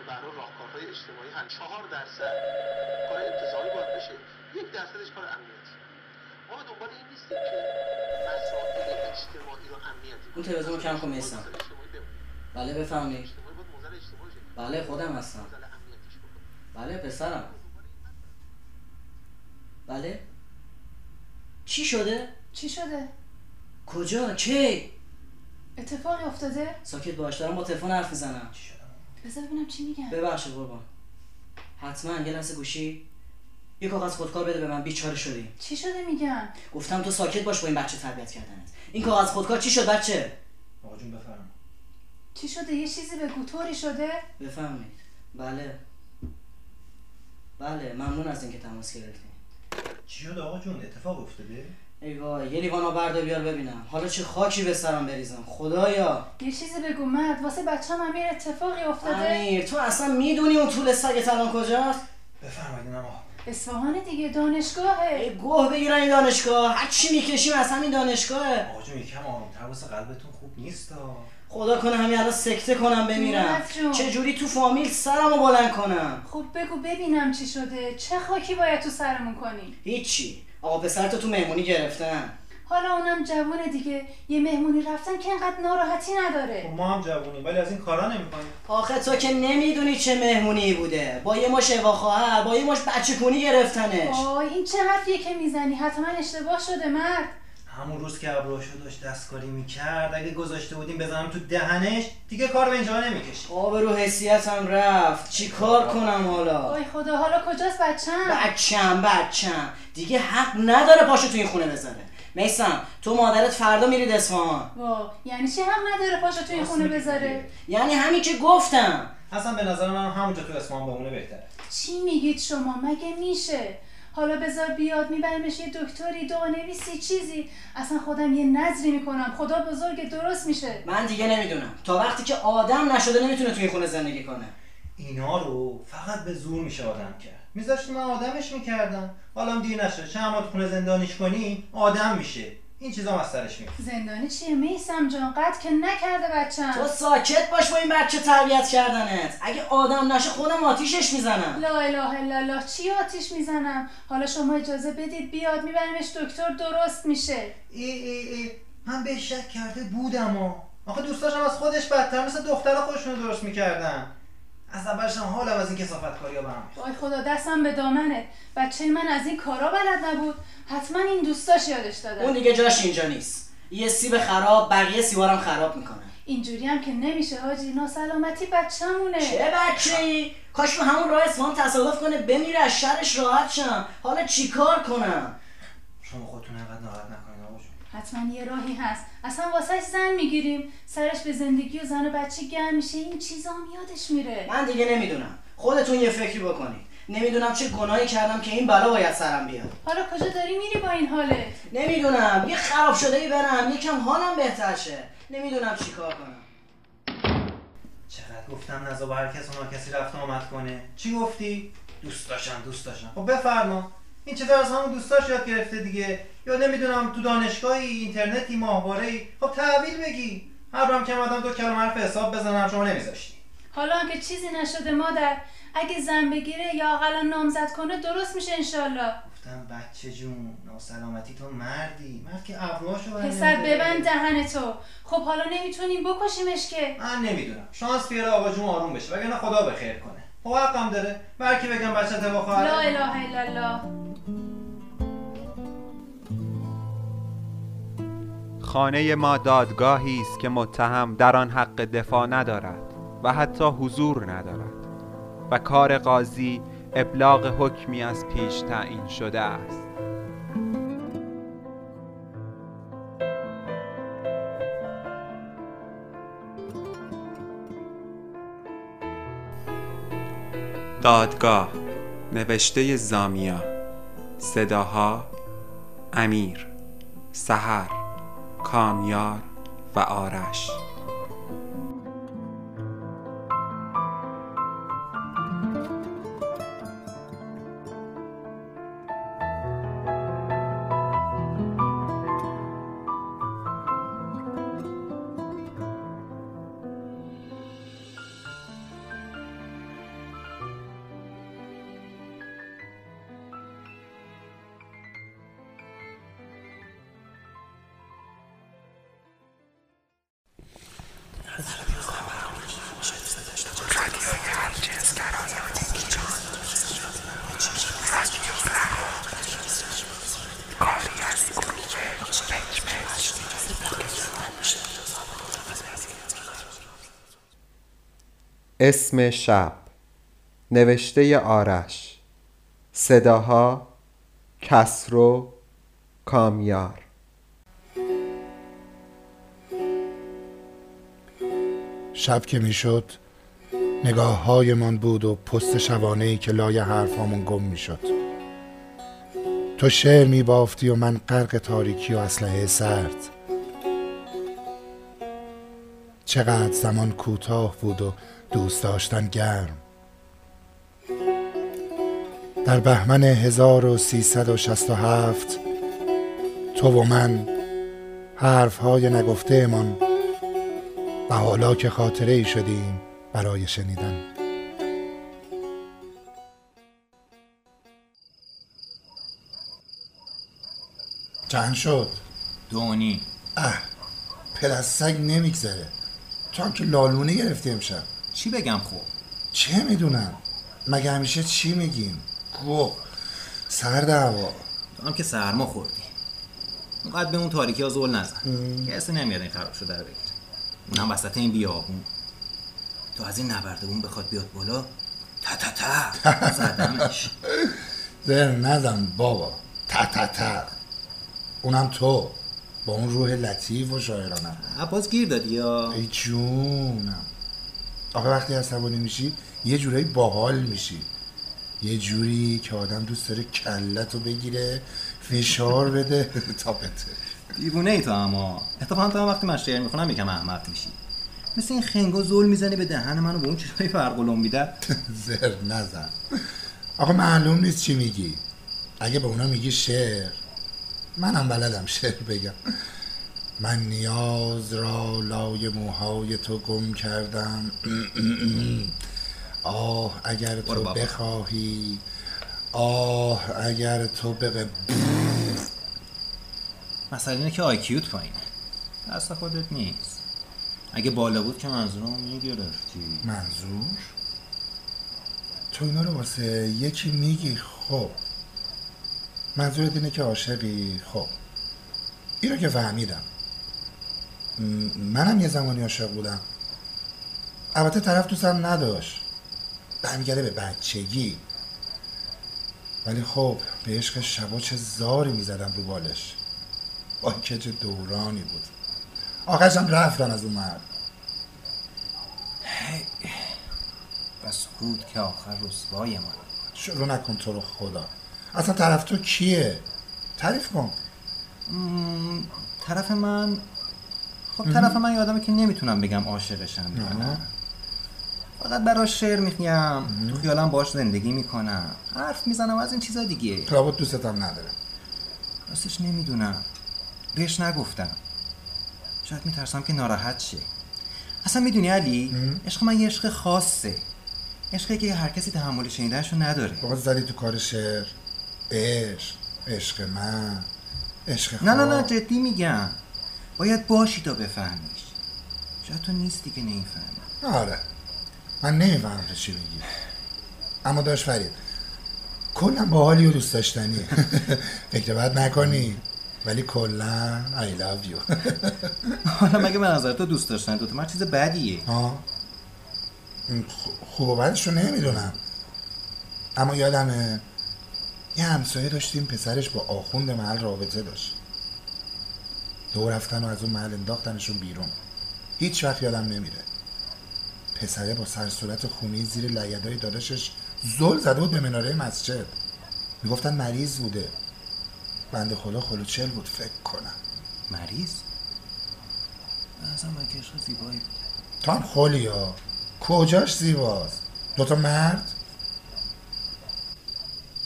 برای راهکارهای اجتماعی حل 4 درصد کار انتظامی باید بشه یک درصدش کار امنیتی ما به دنبال این نیستیم که مسائل اجتماعی رو امنیتی اون تلویزیون رو کم کن بمونه. بله شه. بله خودم هستم. بله پسرم بله چی شده؟ چی شده؟ کجا؟ کی؟ اتفاقی افتاده؟ ساکت باش دارم با تلفن حرف می‌زنم. بذار ببینم چی میگن. ببخشید قربان. حتما یه لحظه گوشی. یه کاغذ خودکار بده به من بیچاره شدیم. چی شده میگن؟ گفتم تو ساکت باش با این بچه تربیت کردنت. این کاغذ خودکار چی شد بچه؟ آقا جون بفرم چی شده؟ یه چیزی بگو. طوری شده؟ بفهمید بله. بله ممنون از اینکه تماس گرفتیم چی شد آقا جون؟ اتفاق افتاده؟ ای وای یه لیوان آب بردار بیار ببینم. حالا چه خاکی به سرم بریزم. خدایا. یه چیزی بگو مرد واسه بچه هم یه اتفاقی افتاده؟ امیر تو اصلا می‌دونی اون طول سگت الان کجاست؟ بفرمایید اما اصفهان دیگه دانشگاهه. ای گوه بگیرن این دانشگاه. هر چی می‌کشیم از همین دانشگاهه. آقا جون یکم آرومتر واسه قلبتون خوب نیست خدا کنه همین الان سکته کنم بمیرم. چه جوری تو فامیل سرمو بلند کنم؟ خب بگو ببینم چی شده. چه خاکی باید تو سرمون کنی؟ هیچی. آقا پسرتو تو مهمونی گرفتن. حالا اونم جوونه دیگه. یه مهمونی رفتن که انقدر ناراحتی نداره. ما هم جوونیم ولی از این کارا نمی‌کنیم آخه تو که نمی‌دونی چه مهمونی بوده. با یه مش اوا خواهر با یه مش بچه کنی گرفتنش. آی این چه حرفیه که می‌زنی؟ حتما اشتباه شده مرد. همون روز که ابروشو داشت دستکاری می‌کرد اگه گذاشته بودیم بزنم تو دهنش دیگه کار به اینجا نمی‌کشی آب رو حسیتم رفت. چی کار کنم حالا؟ آی خدا حالا کجاست بچم؟ بچم بچم. دیگه حق نداره پاشو تو این خونه بذاره میسم تو مادرت فردا میرید اصفهان. وا یعنی چی حق نداره پاشو تو این خونه بذاره؟ یعنی همین که گفتم. اصلا به نظر من همونجا تو اصفهان بمونه بهتره. چی میگید شما؟ مگه میشه؟ حالا بذار بیاد میبرمش یه دکتری دعانویسی چیزی. اصلا خودم یه نظری می‌کنم. خدا بزرگ درست میشه. من دیگه نمی‌دونم. تا وقتی که آدم نشده نمی‌تونه تو این خونه زندگی کنه. اینا رو فقط به زور میشه آدم کرد. میذاشتی من آدمش می‌کردم. حالا دیر چند ماه تو خونه زندانیش کنی آدم میشه. این چیزا از سرش میاد. زندانی چیه؟ میسم جان قد که نکرده بچم تو ساکت باش با این بچه تربیت کردنت. اگه آدم نشه خودم آتیشش می‌زنم. لا اله الا الله چی آتیش می‌زنم؟ حالا شما اجازه بدید بیاد میبرمش دکتر درست میشه. ای ای ای من به شک کرده بودم و آخه دوستاشم از خودش بدتر مثل دختر خودشون رو درست می‌کردن. از اولش هم حالم از این کسافت کاری ها برم وای خدا دستم به دامنه. بچه من از این کارا بلد نبود. حتما این دوستاش یادش دادن اون دیگه جاش اینجا نیست. یه سیب خراب بقیه سیبارم خراب می‌کنه. اینجوری هم که نمیشه حاجی. ناسلامتی بچه‌مونه. چه بچه ای؟ کاش تو همون راه اصفهان تصادف کنه بمیره از شرش راحت شم. حالا چیکار کنم؟ شما خودتون انقدر ناراحت حتما یه راهی هست. اصلا واسه زن می‌گیریم؟ سرش به زندگی و زن و بچه گرم میشه. این چیزا هم یادش میره. من دیگه نمی‌دونم. خودتون یه فکری بکنید. نمی‌دونم چه گناهی کردم که این بلا باید سرم بیاد. حالا کجا داری میری با این حالت نمی‌دونم. یه خراب شده ای برم. یکم حالم بهتر شه. نمی‌دونم چیکار کنم. چقدر گفتم نزا با هر کس اونا کسی رفت آمد کنه. چی گفتی؟ دوست داشتم دوست داشتم. خب بفرما. این چیزا از همون دوستاش یاد گرفته دیگه. یا نمی‌دونم تو دانشگاهی اینترنتی ماهواره ای خب تحویل بگی. هر برم که اومدم دو کلمه حرف حساب بزنم شما نمیذاشتی. حالا هم که چیزی نشده مادر اگه زن بگیره یا اقلا نامزد کنه درست میشه انشالله. گفتم بچه جون ناسلامتی تو مردی. مرد که ابروهاشو پسر ببند دهن تو. خب حالا نمی‌تونیم بکشیمش که. من نمی‌دونم. شانس بیاره آقا جون آروم بشه. وگرنه خدا به خیر کنه. خب حقم داره برکی بگم بچه با لا خواهر اله الا الله. خانه ما دادگاهی است که متهم در آن حق دفاع ندارد و حتی حضور ندارد و کار قاضی ابلاغ حکمی از پیش تعیین شده است. دادگاه نوشته زامیا صداها امیر سحر کامیار و آرش. اسم شب نوشته آرش صداها کسرو کامیار. شب که می‌شد نگاه هایمان بود و پست شبانه ای که لای حرفامون گم می‌شد. تو شعر میبافتی و من غرق تاریکی و اسلحه سرد. چقدر زمان کوتاه بود و دوست داشتن گرم. در بهمن 1367 تو و من حرف های نگفته من و حالا که خاطره ای شدیم برای شنیدن. چند شد؟ دونی اه پلستک نمیگذره. تو هم که لالونه گرفتی امشب چی بگم خب؟ چه می‌دونم؟ مگه همیشه چی میگیم؟ گو سرد هوا تو هم که سرما خوردی. اونقدر به اون تاریکی ها زول نزن. کسی نمیاد این خراب شده رو بگیره. اون هم وسط این بیابون. تو از این نبردگون بخواد بیاد بالا تا تا تا. زدمش. *laughs* زر نزن بابا. تا تا تا. اونم تو. با اون روح لطیف و شاعرانه. عباس گیر دادی یا؟ ای جونم. آخه وقتی عصبانی میشی یه جورایی باحال میشی. یه جوری که آدم دوست داره کلتو بگیره فشار بده *laughs* تا بته دیوونه ای تو اما. اتفاقا تو وقتی من شعر می‌خونم یکم احمق میشی. مثل این خنگا زول می‌زنی به دهن منو به اون چیزایی فرقلوم میده *laughs* زر نزن. آخه معلوم نیست چی میگی. اگه به اونا میگی شعر منم بلدم شعر بگم. من نیاز را لای موهای تو گم کردم. *clears throat* آه اگر تو. بخواهی. آه اگر تو بق مسئله اینه که آیکیوت پایینه دست خودت نیست. اگه بالا بود که منظورم می‌گرفتی. منظور؟ تو اینا رو واسه یکی میگی خب. منظورت اینه که عاشقی خب. اینو که فهمیدم. منم یه زمانی عاشق بودم. البته طرف دوستم نداشت. برمیگرده به بچگی. ولی خب به عشق شبا چه زاری می‌زدم رو بالش. با که چه دورانی بود. آخرشم رفتن از اون مرد. و سکوت که آخر رسوای من. شروع نکن تو رو خدا. اصلا طرف تو کیه؟ تعریف کن. طرف من خب طرف من یادمه که نمی‌تونم بگم عاشقشم فقط براش شعر میخیم تو خیالم باش زندگی می‌کنم. حرف می‌زنم از این چیزا دیگه. رابط دوستتم نداره. راستش نمی‌دونم. بهش نگفتم. شاید میترسم که ناراحت شه. اصلا می‌دونی علی؟ عشق من یه عشق خاصه. عشقی که هر کسی تحمل شنیدنشو نداره. بابا زدی تو کار شعر. عشق. عشق من. عشق نه نه نه. جدی میگم. باید باشی تا بفهمیش. شاید تو نیستی که نمی‌فهمی. آره. من نمی‌فهمم تو چی میگی. اما داشت فرید کلا باحالی و دوست داشتنی. *laughs* فکر بد نکنی. ولی کلا I love you. *laughs* حالا مگه به نظر تو دوست داشتن؟ تو من چیز بدیه. ها خوب و بدش رو نمی‌دونم. اما یادمه یه همسایه داشتیم پسرش با آخوند محل رابطه داشت. دو رفتن و از اون محل انداختنشون بیرون. هیچ وقت یادم نمیره. پسره با سر صورت خونی زیر لگدای داداشش زل زده بود به مناره مسجد. می‌گفتن مریض بوده. بنده خدا خلوچل بود فکر کنم. مریض؟ که عشق زیبایی بود. تو هم خلی ها کجاش زیباست؟ دوتا مرد؟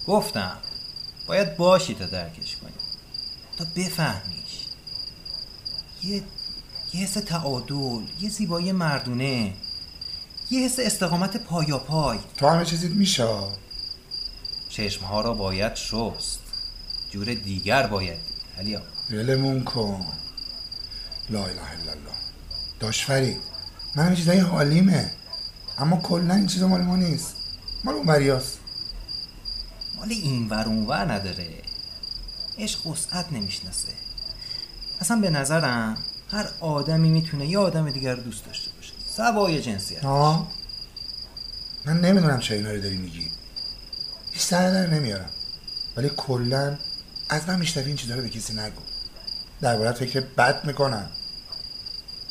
گفتم باید باشی تا درکش کنی. تا بفهمیش یه یه حس تعادل یه زیبایی مردونه یه حس استقامت پایا پای تو همه چیزیت میشه. چشمها را باید شست. جور دیگر باید دید. علی آقا. ولمون کن. لا اله الا الله. داش فرید من همه چیزای حالیمه. اما کلا این چیزا مال ما نیست. مال اون بریاست مال این ور اون ور نداره. عشق وسعت نمی‌شناسه. اصلا به نظرم هر آدمی می‌تونه یه آدم دیگر رو دوست داشته باشه. سوای جنسیت. ها من نمی‌دونم چه اینا رو داری میگی. هیچ سر در نمیارم. ولی کلا از من میشنوی این چیزا رو به کسی نگو. دربارت فکر بد می‌کنم.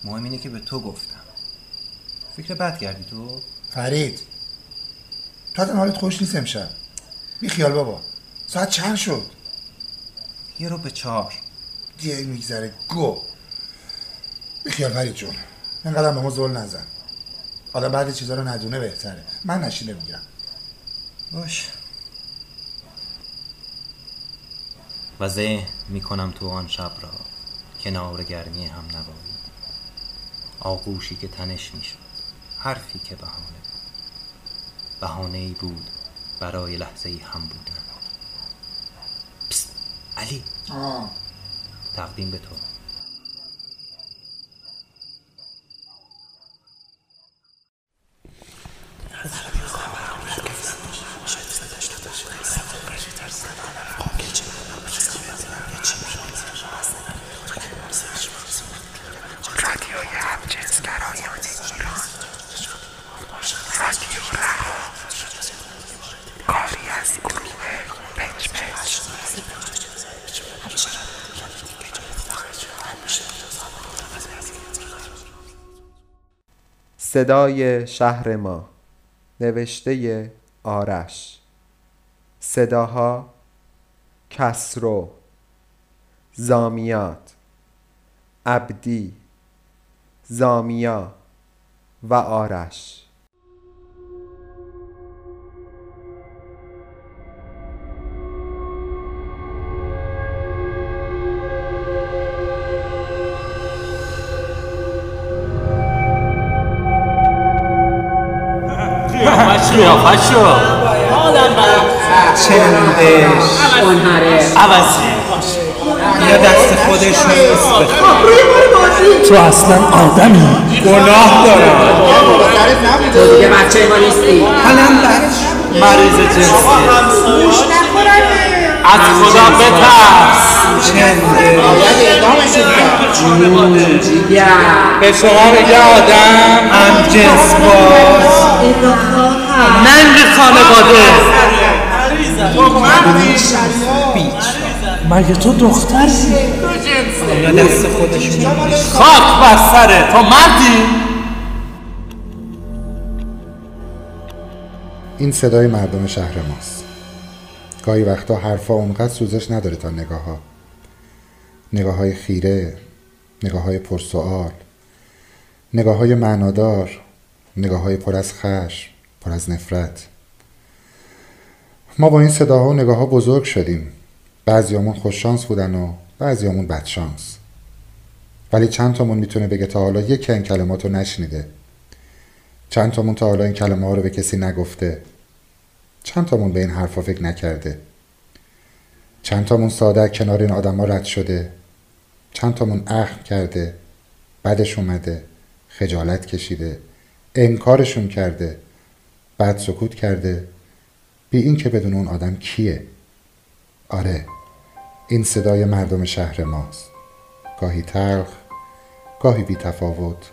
مهم اینه که به تو گفتم. فکر بد کردی تو؟ فرید. تو اصلا حالت خوش نیست امشب. بی خیال بابا. ساعت چند شد؟ یه رو به چهار. دیگه میگذره. گو. بی خیال فرید جون. اینقدر به ما زول نزن. آدم بعد چیزا رو ندونه بهتره. من نشینه می‌گیرم. باش. و ذهن می‌کنم تو آن شب را. کنار گرمی هم نوایی آغوشی که تنش می‌شد. حرفی که بهانه بود. بهانه ای بود برای لحظه ای هم بودن. پست. علی. تقدیم به تو. صدای شهر ما نوشته آرش. صداها کسرو زامیات عبدی زامیا و آرش. قیافشو چندش عوضی. یا دست خودش نیست تو اصلا آدمی. گناه دارم. تو دیگه بچه ما نیستی. بچه. مریض جنسی. از خدا بترس. به شما میگه آدم هم جنس باز. ننگ خانواده. مگه تو دختری؟ دست خودشون خاک بر سره. تو مردی؟ این صدای مردم شهر ماست. گاهی وقتا حرفا اونقدر سوزش نداره تا نگاه ها نگاه های خیره نگاه های پرسوال نگاه های معنادار نگاه های پر از خشم. پر از نفرت. ما با این صداها و نگاه ها بزرگ شدیم. بعضیامون خوششانس بودن و بعضیامون بدشانس ولی چند تامون می‌تونه بگه تا حالا یک این کلمات رو نشنیده؟ چند تامون تا حالا این کلمه ها رو به کسی نگفته؟ چند تامون به این حرفا فکر نکرده؟ چند تامون ساده کنار این آدم ها رد شده؟ چند تامون اخم کرده؟ بدش اومده؟ خجالت کشیده؟ انکارشون کرده؟ بعد سکوت کرده بی این که بدون اون آدم کیه؟ آره این صدای مردم شهر ماست. گاهی تلخ گاهی بی تفاوت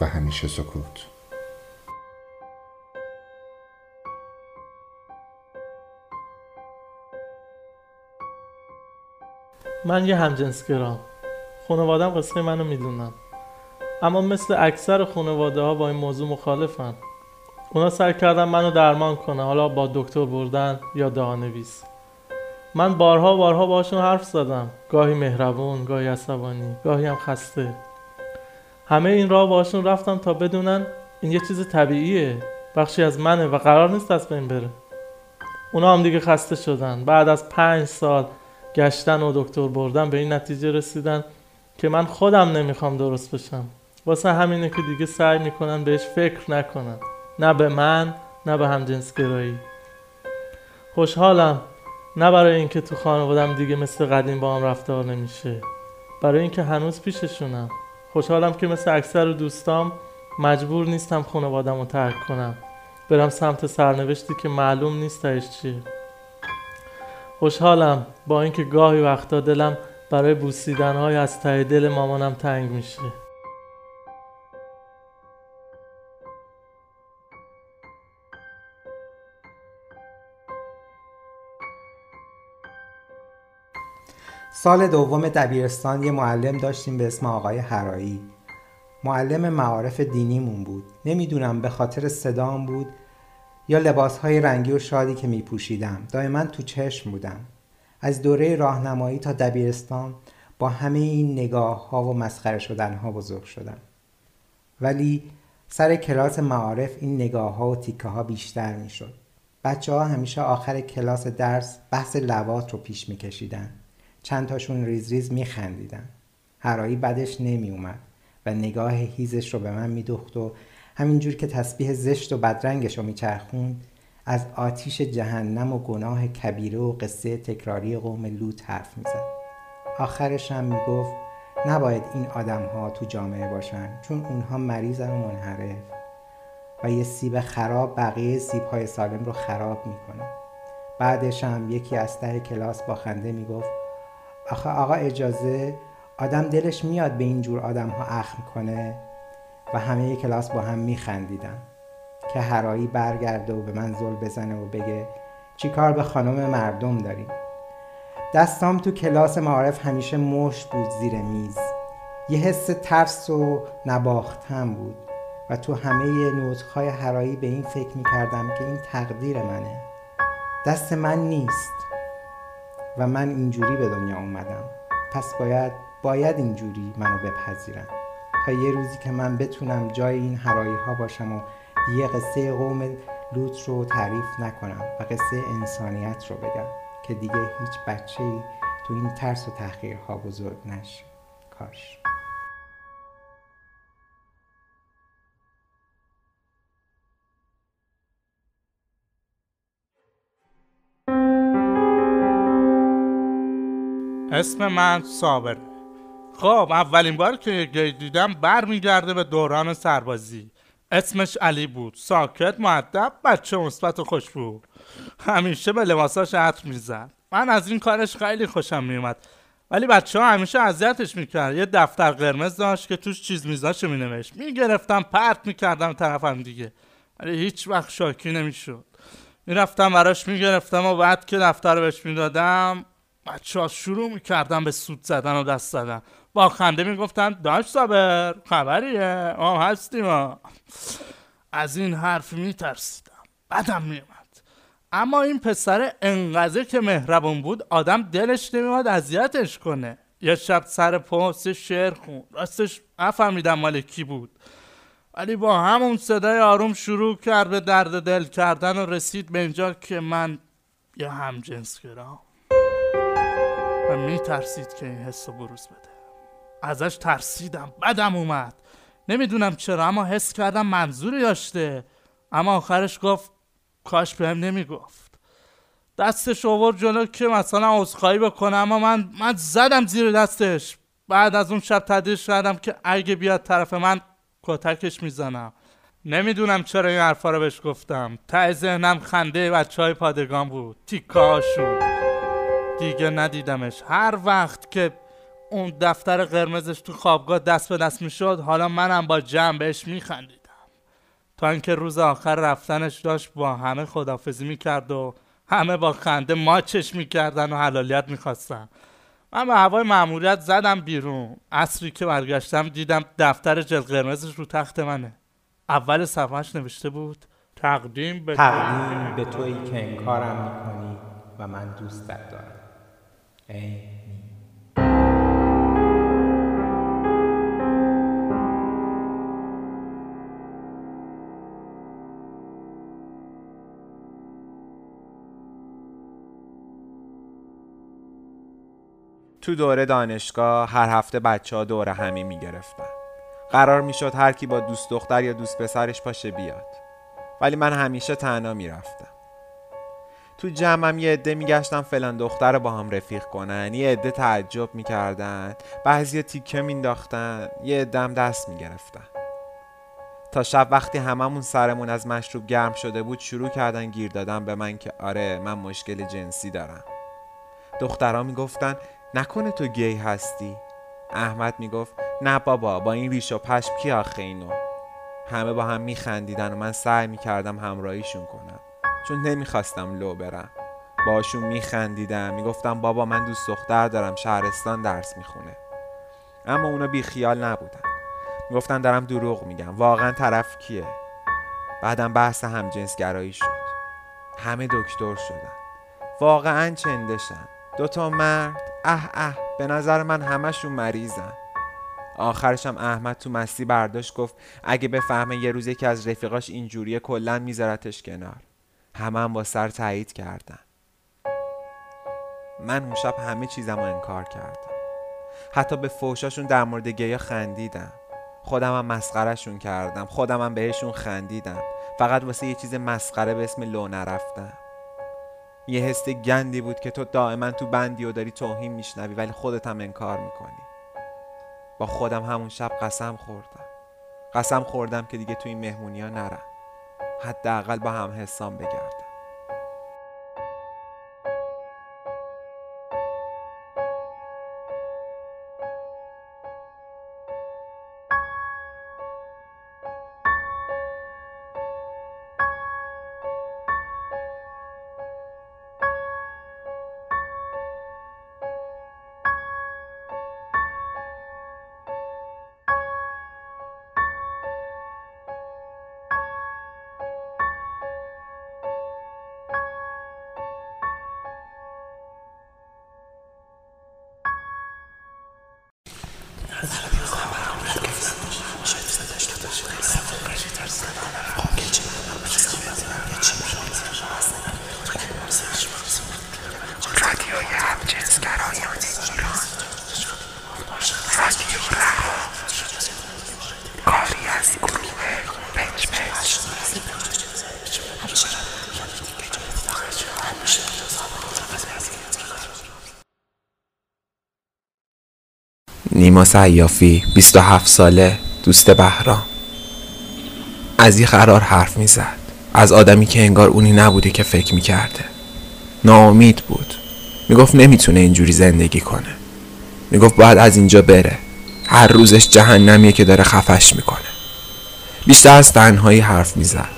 و همیشه سکوت. من یه همجنسگرام خانوادم قصه منو می‌دونن. اما مثل اکثر خانواده ها با این موضوع مخالفن. اونا سعی کردن منو درمان کنه حالا با دکتر بردن یا دهانویس. من بارها بارها باشون حرف زدم. گاهی مهربون گاهی عصبانی گاهی هم خسته. همه این راه باشون رفتم تا بدونن این یه چیز طبیعیه. بخشی از منه و قرار نیست از بین بره. اونا هم دیگه خسته شدن. بعد از پنج سال گشتن و دکتر بردن به این نتیجه رسیدن که من خودم نمی‌خوام درست بشم. واسه همینه که دیگه سعی می‌کنن بهش فکر نکنن. نه به من نه به همجنسگرایی خوشحالم نه برای اینکه تو خانوادم دیگه مثل قدیم با هم رفتار نمیشه. برای اینکه هنوز پیششونم. خوشحالم که مثل اکثر دوستام مجبور نیستم خانوادم رو ترک کنم. برم سمت سرنوشتی که معلوم نیست تهش چیه. خوشحالم با اینکه گاهی وقتا دلم برای بوسیدن های از ته دل مامانم تنگ میشه. سال دوم دبیرستان یه معلم داشتیم به اسم آقای هرایی معلم معارف دینیمون بود. نمی‌دونم به خاطر صدام بود یا لباسهای رنگی و شادی که میپوشیدم. دائما تو چشم بودم. از دوره راهنمایی تا دبیرستان با همه این نگاه ها و مسخره شدن ها بزرگ شدم. ولی سر کلاس معارف این نگاه ها و تیکه ها بیشتر می‌شد. بچه ها همیشه آخر کلاس درس بحث لوات رو پیش میکشیدن. چند تاشون ریز ریز میخندیدن. هرایی بدش نمیومد و نگاه هیزش رو به من میدوخت و همینجور که تسبیح زشت و بدرنگش رو میچرخوند از آتیش جهنم و گناه کبیره و قصه تکراری قوم لوط حرف می‌زد. آخرش هم می‌گفت نباید این آدم ها تو جامعه باشن چون اونها مریضن و منحرف. و یه سیب خراب بقیه سیب های سالم رو خراب می‌کنه بعدش هم یکی از ته کلاس با خنده می‌گفت آخه آقا اجازه آدم دلش میاد به این جور آدم ها اخم کنه و همه کلاس با هم میخندیدن که هرایی برگرده و به من زل بزنه و بگه چی کار به خانم مردم داریم؟ دستام تو کلاس معارف همیشه مش بود زیر میز. یه حس ترس و نباختم بود و تو همه نوتهای هرایی به این فکر می‌کردم که این تقدیر منه. دست من نیست. و من اینجوری به دنیا اومدم. پس باید باید اینجوری منو بپذیرن تا یه روزی که من بتونم جای این هرایی ها باشم و دیگه قصه قوم لوط رو تعریف نکنم و قصه انسانیت رو بگم که دیگه هیچ بچه ای تو این ترس و تحقیرها بزرگ نشه. کاش. اسم من صابر. خب اولین بار که گی دیدم برمیگرده به دوران سربازی. اسمش علی بود. ساکت معدب بچه مثبت و خوش بود همیشه به لباساش عطر می‌زد. من از این کارش خیلی خوشم میومد ولی بچه ها همیشه اذیتش می‌کرد یه دفتر قرمز داشت که توش چیز میزاشو مینوشت. می‌گرفتم پرت می‌کردم طرفم دیگه. ولی هیچ وقت شاکی نمی‌شد. می‌رفتم براش می‌گرفتم و بعد که دفتر بهش می‌دادم بچه ها شروع می‌کردم به سود زدن و دست زدن. با خنده می‌گفتن داشت صابر خبریه آه هستیم آه. از این حرف میترسیدم. بدم میومد اما این پسر انقدر که مهربون بود آدم دلش نمیاد اذیتش کنه. یه شب سر پست شعر خون. راستش نفهمیدم مال کی بود. ولی با همون صدای آروم شروع کرد به درد دل کردن و رسید به اینجا که من یه همجنس گرام. و میترسید که این حس رو بروز بده. ازش ترسیدم بدم اومد. نمی‌دونم چرا اما حس کردم منظوری داشته اما آخرش گفت کاش بهم نمی‌گفت. دستش آورد جلو که مثلا عذرخواهی بکنم اما من من زدم زیر دستش. بعد از اون شب تدریش کردم که اگه بیاد طرف من کتکش می‌زنم. نمی‌دونم چرا این حرفا رو بهش گفتم. ته ذهنم خنده بچه های پادگان بود. تیکاشون دیگه ندیدمش. هر وقت که اون دفتر قرمزش تو خوابگاه دست به دست می‌شد حالا منم با جمع بهش میخندیدم. تا اینکه روز آخر رفتنش داشت با همه خدافزی می‌کرد و همه با خنده ماچش می‌کردن و حلالیت می‌خواستن. من به هوای معمولیت زدم بیرون. اصری که برگشتم دیدم دفتر جل قرمزش رو تخت منه. اول صفحش نوشته بود تقدیم به تقدیم به تویی که انکارم می‌کنی و من دوست دارم. ای تو دوره دانشگاه هر هفته بچه ها دوره همی می‌گرفتن. قرار می‌شد هر کی با دوست دختر یا دوست پسرش پاشه بیاد. ولی من همیشه تنها می‌رفتم. تو جمعم یه عده میگشتم فلان دختر رو با هم رفیق کنن. یه عده تعجب می‌کردن. بعضی تیکه مینداختن یه عدم دست می‌گرفتن. تا شب وقتی هممون سرمون از مشروب گرم شده بود شروع کردن گیر دادن به من که آره من مشکل جنسی دارم. دخترها می‌گفتن نکنه تو گی هستی. احمد می‌گفت نه بابا با این ریش و پشم کی آخه اینو؟ همه با هم میخندیدن و من سعی می‌کردم همراهیشون کنم. چون نمی‌خواستم لو برم. باشون میخندیدم می‌گفتم بابا من دوست دختر دارم شهرستان درس می‌خونه. اما اونا بیخیال نبودن. می‌گفتن دارم دروغ میگم. واقعا طرف کیه؟ بعدم بحث همجنسگرایی شد. همه دکتر شدن. واقعا چندشن. دوتا مرد. اه اه به نظر من همشون مریضن. آخرشم احمد تو مستی برداشت گفت اگه بفهمه یه روز یکی از رفیقاش اینجوریه کلا میذارتش کنار. همه هم با سر تایید کردن. من اون شب همه چیزم رو انکار کردم. حتی به فوشاشون در مورد گیا خندیدم. خودم هم مسخرشون کردم. خودم هم بهشون خندیدم. فقط واسه یه چیز مسخره به اسم لو نرفتم. یه حس گندی بود که تو دائما تو بندی و داری توهین میشنوی ولی خودت هم انکار می‌کنی. با خودم همون شب قسم خوردم. قسم خوردم که دیگه تو این مهمونی ها نرم. حداقل با هم حسام بگردم سیافی 27 ساله دوست بهرام. از یه قرار حرف می‌زد. از آدمی که انگار اونی نبوده که فکر می‌کرده. ناامید بود. می‌گفت نمی‌تونه اینجوری زندگی کنه. می‌گفت باید از اینجا بره. هر روزش جهنمیه که داره خفش می‌کنه. بیشتر از تنهایی حرف می‌زد.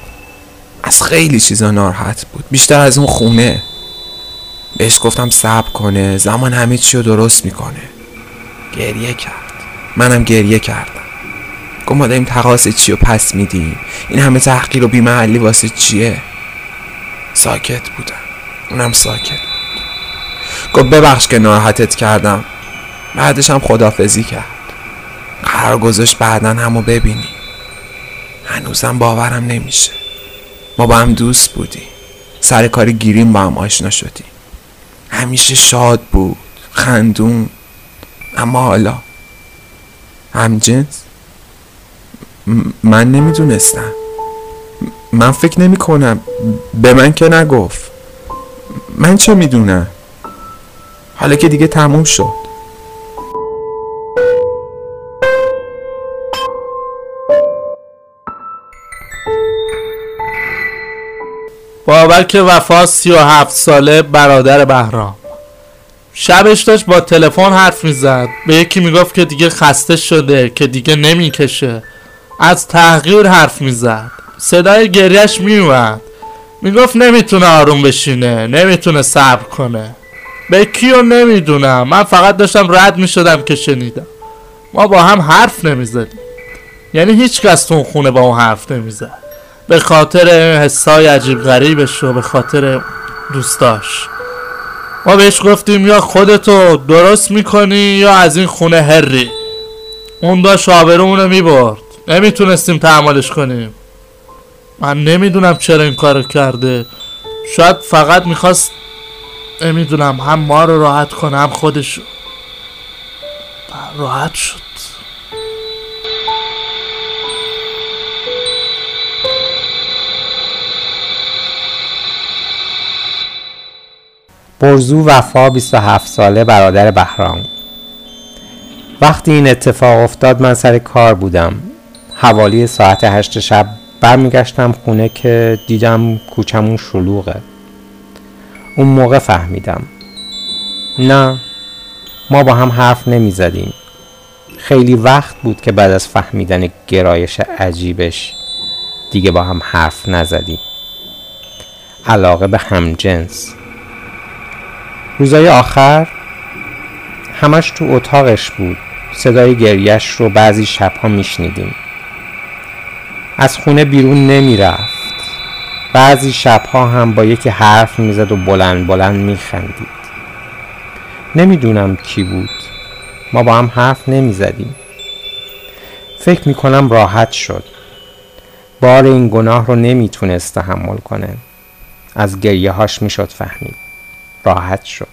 از خیلی چیزا ناراحت بود. بیشتر از اون خونه. بهش گفتم صبر کنه. زمان همه چی رو درست می‌کنه. گریه کرد. منم گریه کردم. گفت ما داریم تقاس چی رو پس میدیم؟ این همه تحقیر و بیمحلی واسه چیه؟ ساکت بودم. اونم ساکت بود. گفت ببخش که ناراحتت کردم. بعدش هم خدافزی کرد. قرار گذاشت بعدا همو ببینی هنوزم باورم نمیشه. ما با هم دوست بودیم. سر کاری گیریم با هم آشنا شدیم. همیشه شاد بود خندون. اما حالا همجنس؟ من نمی‌دونستم. من فکر نمی کنم به من که نگفت. من چه می‌دونم؟ حالا که دیگه تموم شد. بابک وفا سی و هفت ساله برادر بهرام. شبش داشت با تلفن حرف می‌زد. به یکی می‌گفت که دیگه خسته شده که دیگه نمی‌کشه. از تحقیر حرف می‌زد. صدای گریش میومد می‌گفت نمی‌تونه آروم بشینه نمی‌تونه صبر کنه. به کیو نمی‌دونم. من فقط داشتم رد می‌شدم که شنیدم. ما با هم حرف نمی‌زدیم. یعنی هیچ کس تو خونه با اون حرف نمی‌زد. به خاطر حسای عجیب غریبش و به خاطر دوستاش. ما بهش گفتیم یا خودتو درست می‌کنی یا از این خونه هری اون داشت آبرومونو می‌برد. نمی‌تونستیم تحملش کنیم. من نمی‌دونم چرا این کارو کرده. شاید فقط می‌خواست نمی‌دونم هم ما رو راحت کنه هم خودشو راحت شد. برزو وفا 27 ساله برادر بهرام. وقتی این اتفاق افتاد من سر کار بودم. حوالی ساعت هشت شب برمیگشتم خونه که دیدم کوچمون شلوغه. اون موقع فهمیدم. نه ما با هم حرف نمی زدیم خیلی وقت بود که بعد از فهمیدن گرایش عجیبش دیگه با هم حرف نزدیم. علاقه به همجنس. روزای آخر همش تو اتاقش بود. صدای گریش رو بعضی شبها میشنیدیم. از خونه بیرون نمی‌رفت. بعضی شبها هم با یکی حرف می‌زد و بلند بلند میخندید. نمی‌دونم کی بود. ما با هم حرف نمی‌زدیم. فکر می‌کنم راحت شد. بار این گناه رو نمی‌تونست تحمل کنه. از گریه هاش می‌شد فهمید. راحت شو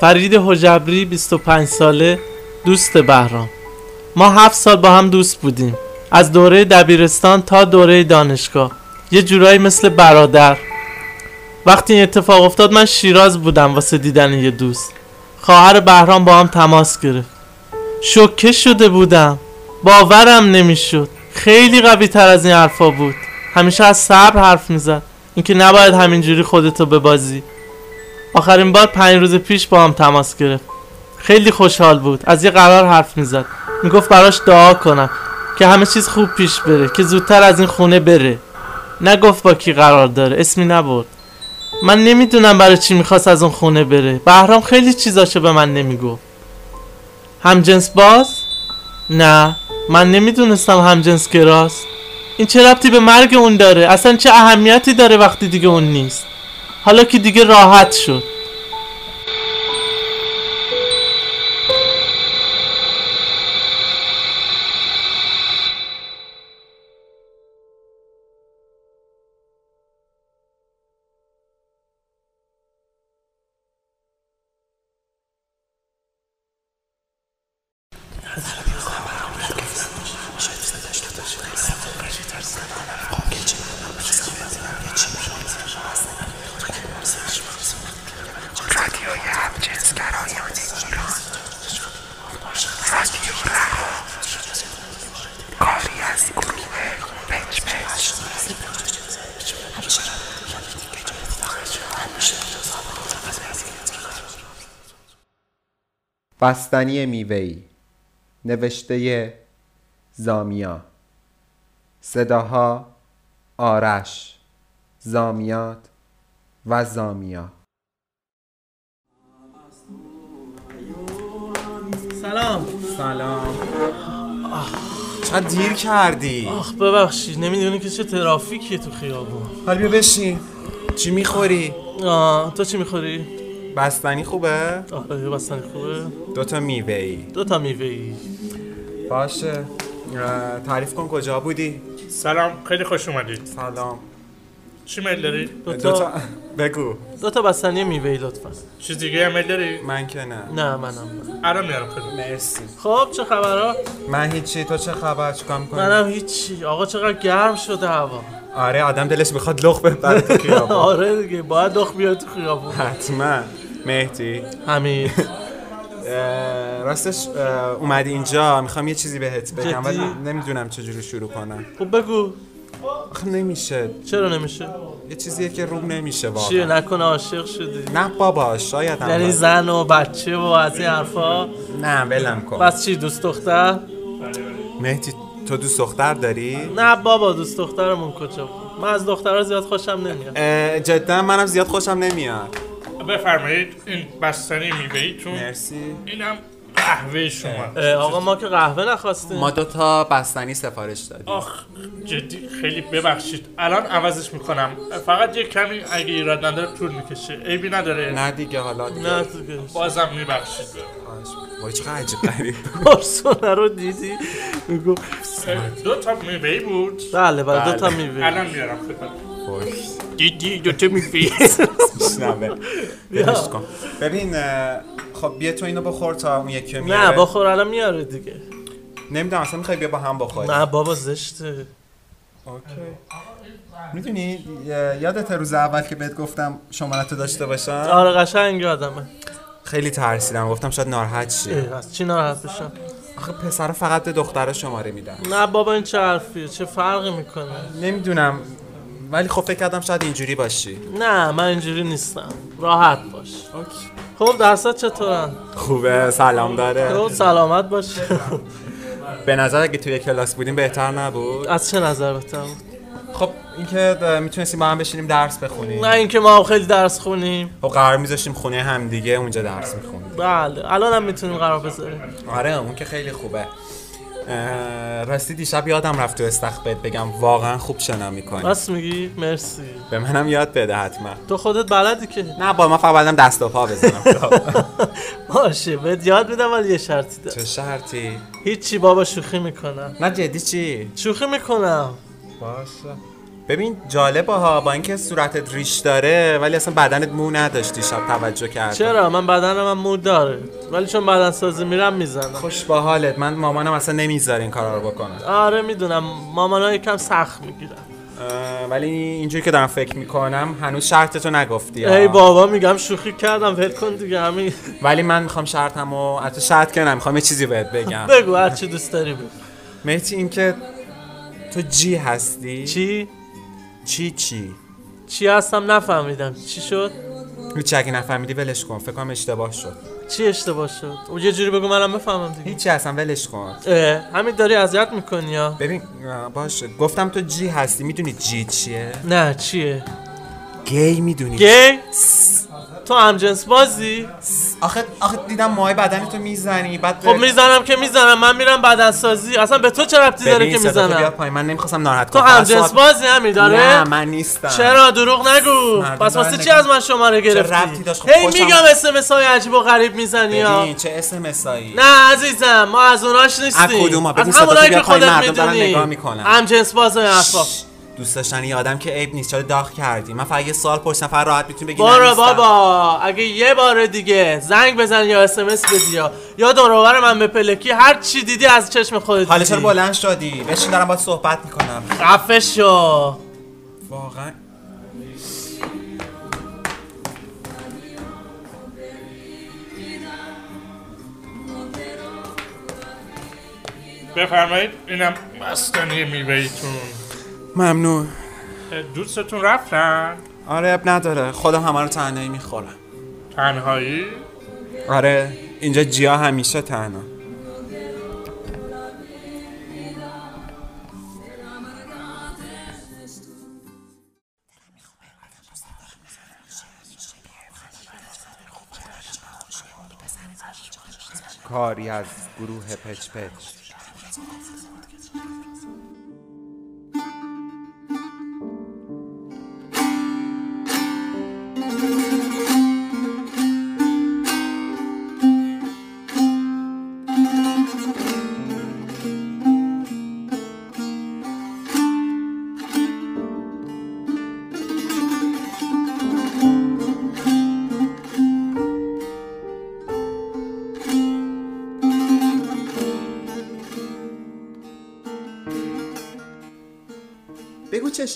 فرید حجبری 25 ساله دوست بهرام. ما هفت سال با هم دوست بودیم. از دوره دبیرستان تا دوره دانشگاه. یه جورایی مثل برادر. وقتی این اتفاق افتاد من شیراز بودم واسه دیدن یه دوست. خواهر بهرام با هم تماس گرفت. شوکه شده بودم. باورم نمی‌شد. خیلی قوی تر از این حرفا بود. همیشه از صبر حرف می‌زد. اینکه نباید همینجوری خودتو ببازی. آخرین بار پنج روز پیش با هم تماس گرفت. خیلی خوشحال بود. از یه قرار حرف می‌زد. می‌گفت براش دعا کنم. که همه چیز خوب پیش بره. که زودتر از این خونه بره. نگفت با کی قرار داره. اسمی نبرد. من نمی‌دونم برای چی می‌خواست از اون خونه بره. بهرام خیلی چیزاشو به من نمی‌گفت. همجنس باز؟ نه. من نمی‌دونستم همجنس گراست این چه ربطی به مرگ اون داره؟ اصلا چه اهمیتی داره وقتی دیگه اون نیست؟ حالا که دیگه راحت شد. بستنی میوه‌ای. نوشته زامیا. صداها آرش زامیات و زامیا. سلام. سلام. چقدر دیر کردی. آخ ببخشید نمی‌دونی که چه ترافیکیه تو خیابون. حالا بیا بشین. چی می‌خوری؟ آه تو چی می‌خوری؟ بستنی خوبه؟ آره بستنی خوبه. دوتا میوه ای دو تا میوه ای باشه تعریف کن کجا بودی؟ سلام خیلی خوش اومدید سلام. چی میل داری؟ دو دو تا تا *laughs* بگو. دو تا بستنی میوه ای لطفا. چیز دیگه هم میل داری؟ من که نه. نه منم الان میارم خیلی. مرسی. خب چه خبرها؟ من هیچی. تو چه خبر؟ چیکار می‌کنی؟ منم هیچی. آقا چقدر گرم شده هوا. آره آدم دلش می‌خواد لخ ببره تو *laughs* خیابون. آره دیگه باید دخ بیاد تو خیابون. حتما. مهدی. همین *laughs* راستش اومدی اینجا می‌خوام یه چیزی بهت بگم؟ ولی نمی‌دونم چجوری شروع کنم. خب بگو. آخه نمیشه. چرا نمیشه؟ یه چیزیه که روم نمیشه چیه؟ واقعا نکنه عاشق شدی. نه بابا شاید هم یعنی. زن و بچه و از این حرفا؟ نه ولم کن. بس چی دوست دختر؟ مهدی تو دوست دختر داری؟ نه بابا دوست دخترمون کجا؟ من از دخترها زیاد خوشم نمیاد. جدا منم زیاد خوشم نمیاد. بفرمایید این بستنی میوهیتون مرسی. اینم قهوه شما. اه، آقا ما که قهوه نخواستیم. ما دو تا بستنی سفارش دادیم. آخ جدی خیلی ببخشید. الان عوضش می‌کنم. فقط یه کمی اگه ایراد نداره طول می‌کشه. عیبی نداره. نه دیگه حالا دیگه. نه دیگه. بازم میبخشید. وای چقدر عجیب غریب. پرسونه رو دیدی؟ میگو دو تا میوهی بود. بله بله دو تا بله. میوه. الان میارم خدمت خوش دیدی دو تا میوه میشنوه کن ببین خب بیا تو اینو بخور تا اون یکی میاره نه بخور الان میاره دیگه. نمی‌دونم اصلا می‌خوای بیا با هم بخوریم. نه بابا زشته. اوکی. می‌دونی یادت روز اول که بهت گفتم شمارتو داشته باشم؟ آره قشنگ یادمه. خیلی ترسیدم. گفتم شاید ناراحت شی. از چی ناراحت بشم؟ آخه پسرا فقط به دخترها شماره میدن. نه بابا این چه حرفیه؟ چه فرقی می‌کنه؟ نمی‌دونم. ولی خب فکر کردم شاید اینجوری باشی. نه من اینجوری نیستم. راحت باش. خب درصد چطورن؟ خوبه سلام داره. خب سلامت باش. به نظر اگه توی کلاس بودیم بهتر نبود. از چه نظر بهتر بود؟ خب اینکه می‌تونستیم با هم بشینیم درس بخونیم. نه اینکه ما هم خیلی درس خونیم. خب قرار میذاشتیم خونه هم دیگه اونجا درس می‌خونیم. بله الان هم می‌تونیم قرار بذاریم. آره اون که خیلی خوبه. راستی دیشب یادم رفت تو استخ بهت بگم واقعا خوب شنا می‌کنی. راست میگی؟ مرسی. به منم یاد بده حتما. تو خودت بلدی که. نه با من فقط دست و پا بزنم. *laughs* باشه بهت یاد میدم ولی یه شرطی داره. چه شرطی؟ هیچی بابا شوخی می‌کنم. نه جدی چی؟ شوخی می‌کنم. باشه. ببین جالبه ها با اینکه صورتت ریش داره ولی اصلا بدنت مو نداشتی شب توجه کردم. چرا؟ من بدن من مو داره. ولی چون بدن سازی میرم می‌زنم. خوش با حالت. من مامانم اصلا نمی‌ذاره این کارا رو بکنه. آره می‌دونم. مامانا یکم سخت می‌گیرن. ولی اینجوری که دارم فکر می‌کنم هنوز شرطتو نگفتی. ها. ای بابا میگم شوخی کردم. ول کن دیگه همین. ولی من می‌خوام شرطمو حتی شرط کنم می‌خوام یه چیزی بهت بگم. *laughs* بگو هر چی دوست داری بگو. مهتی اینکه تو جی هستی؟ چی؟ چی چی؟ چی هستم نفهمیدم. چی شد؟ هیچ اگه نفهمیدی ولش کن. فکر کنم اشتباه شد. چی اشتباه شد؟ او یه جوری بگو منم بفهمم دیگه. هیچی اصلا ولش کن. اه، همین داری اذیت می‌کنی یا ببین باشه. گفتم تو جی هستی. می‌دونی جی چیه؟ نه چیه؟ گی می‌دونی گی؟ تو هم جنس بازی؟ آخه آخه دیدم ماه بدنتو می‌زنی بعد خب می‌زنم که می‌زنم من میرم بدن سازی اصلا به تو چه ربطی داره که بیا می‌زنم؟ پای من نمی‌خواستم ناراحت تو کنم. هم فقط جنس سوال- بازی همین داره نه من نیستم. چرا؟ دروغ نگو. پس واسه چی از من شماره گرفتی؟ ربطی داشت؟ خب هی میگم اسمس های عجیب و غریب می‌زنی ببین چه اسم مسایی نه عزیزم ما از اوناش نیستیم. از تو همونایی بیا که خودت مردم دارن می‌دونی. نگاه می‌کنن. هم جنس باز و این حرفا. دوست داشتن یه آدم که عیب نیست چرا داغ کردی؟ من فقط یه سال پرسیدم فقط راحت می‌تونی بگی برو. بابا اگه یه بار دیگه زنگ بزن یا اسمس بدی یا یا دور من به پلکی هر چی دیدی از چشم خودت حالا. چرا بلند شدی؟ بشین دارم باید صحبت می‌کنم. خفه شو. واقعا. بفرمایید اینم بستنی میوهیتون ممنون. دوستتون رفتن؟ آره اب نداره. خودم همه رو تنهایی می‌خورم تنهایی؟ آره اینجا جیا همیشه تنها. کاری از گروه پچ پچ.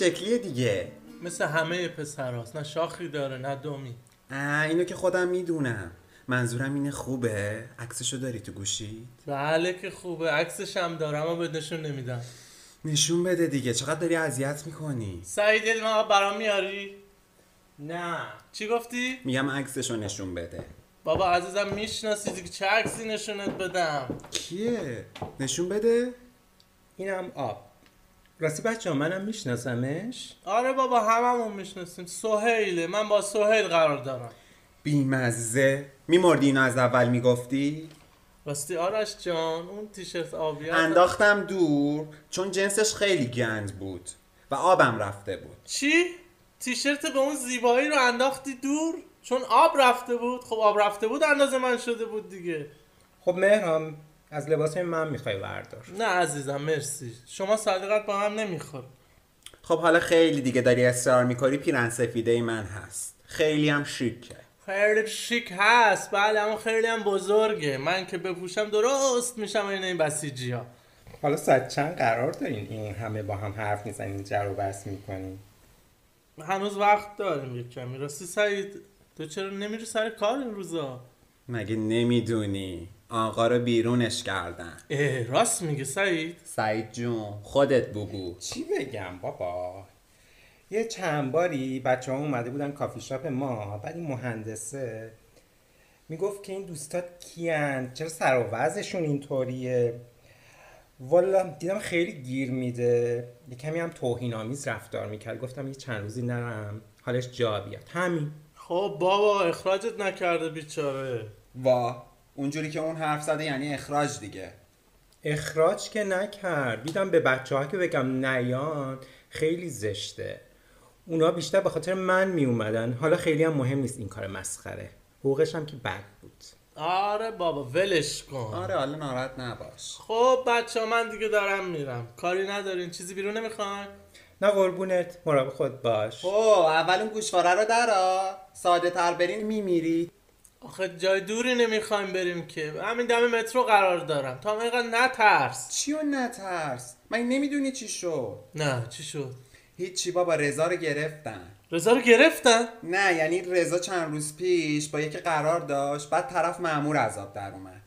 شکلیه دیگه. مثل همه پسراست. نه شاخی داره نه دومی. اه اینو که خودم می‌دونم. منظورم اینه خوبه. عکسشو داری تو گوشی؟ بله که خوبه. عکسش هم دارم اما به نشون نمیدم. نشون بده دیگه. چقدر داری اذیت می‌کنی؟ سعید یه دونه برام میاری؟ نه. چی گفتی؟ میگم عکسشو نشون بده. بابا عزیزم می‌شناسی دیگه. چه عکسی نشونت بدم؟ کیه؟ نشون بده. اینم آب. راستی بچه منم میشناسمش؟ آره بابا هممون می‌شناسیم. سهیله من با سهیل قرار دارم. بیمزه. میمردی اینو از اول می‌گفتی؟ راستی آرش جان اون تیشرت آبی؟ انداختم دور چون جنسش خیلی گند بود و آبم رفته بود. چی؟ تیشرت به اون زیبایی رو انداختی دور؟ چون آب رفته بود؟ خب آب رفته بود اندازه من شده بود دیگه. خب مهرام از لباس من می‌خوای بردار. نه عزیزم مرسی. شما صدیقت با هم نمی‌خوره خب حالا خیلی دیگه داری اصرار می‌کنی پیرن سفیده من هست. خیلی هم شیکه خیلی شیک هست. بله اما خیلی هم بزرگه. من که بپوشم درست میشم این این بسیجی ها حالا ساعت چند قرار دارین این همه با هم حرف می‌زنین جر و بحث می‌کنین؟ هنوز وقت داریم یک کمی. راستی سعید تو چرا نمیری سر کار این روزا؟ مگه نمی‌دونی؟ آقا رو بیرونش کردن. اه راست میگه سعید؟ سعید جون خودت بگو. چی بگم بابا؟ یه چند باری بچه ها اومده بودن کافی شاپ ما بعد این مهندسه می‌گفت که این دوستات کیان؟ چرا سر و وضعشون اینطوریه؟ والا دیدم خیلی گیر میده. یه کمی هم توهین آمیز رفتار می‌کرد. گفتم یه چند روزی نرم حالش جا بیاد. همین. خب بابا اخراجت نکرده بیچاره. وا اونجوری که اون حرف زده یعنی اخراج دیگه. اخراج که نکرد. دیدم به بچه ها که بگم نیان خیلی زشته. اونا بیشتر به خاطر من می اومدن حالا خیلی هم مهم نیست این کار مسخره. حقوقش هم که بد بود. آره بابا ولش کن. آره حالا ناراحت نباش. خب بچه من دیگه دارم میرم. کاری ندارین. چیزی بیرون نمی‌خواین؟ نه قربونت. مراقب خود باش. او اول اون گوشواره رو درا ساده تر برین میمیری. آخه جای دوری نمی‌خوایم بریم که. همین دم مترو قرار دارم. تا اینقدر نترس. چیو نترس؟ من نمی‌دونی چی شد. نه چی شد؟ هیچی بابا رضا رو گرفتن. رضا رو گرفتن؟ نه یعنی رضا چند روز پیش با یکی قرار داشت بعد طرف مامور عذاب در اومد.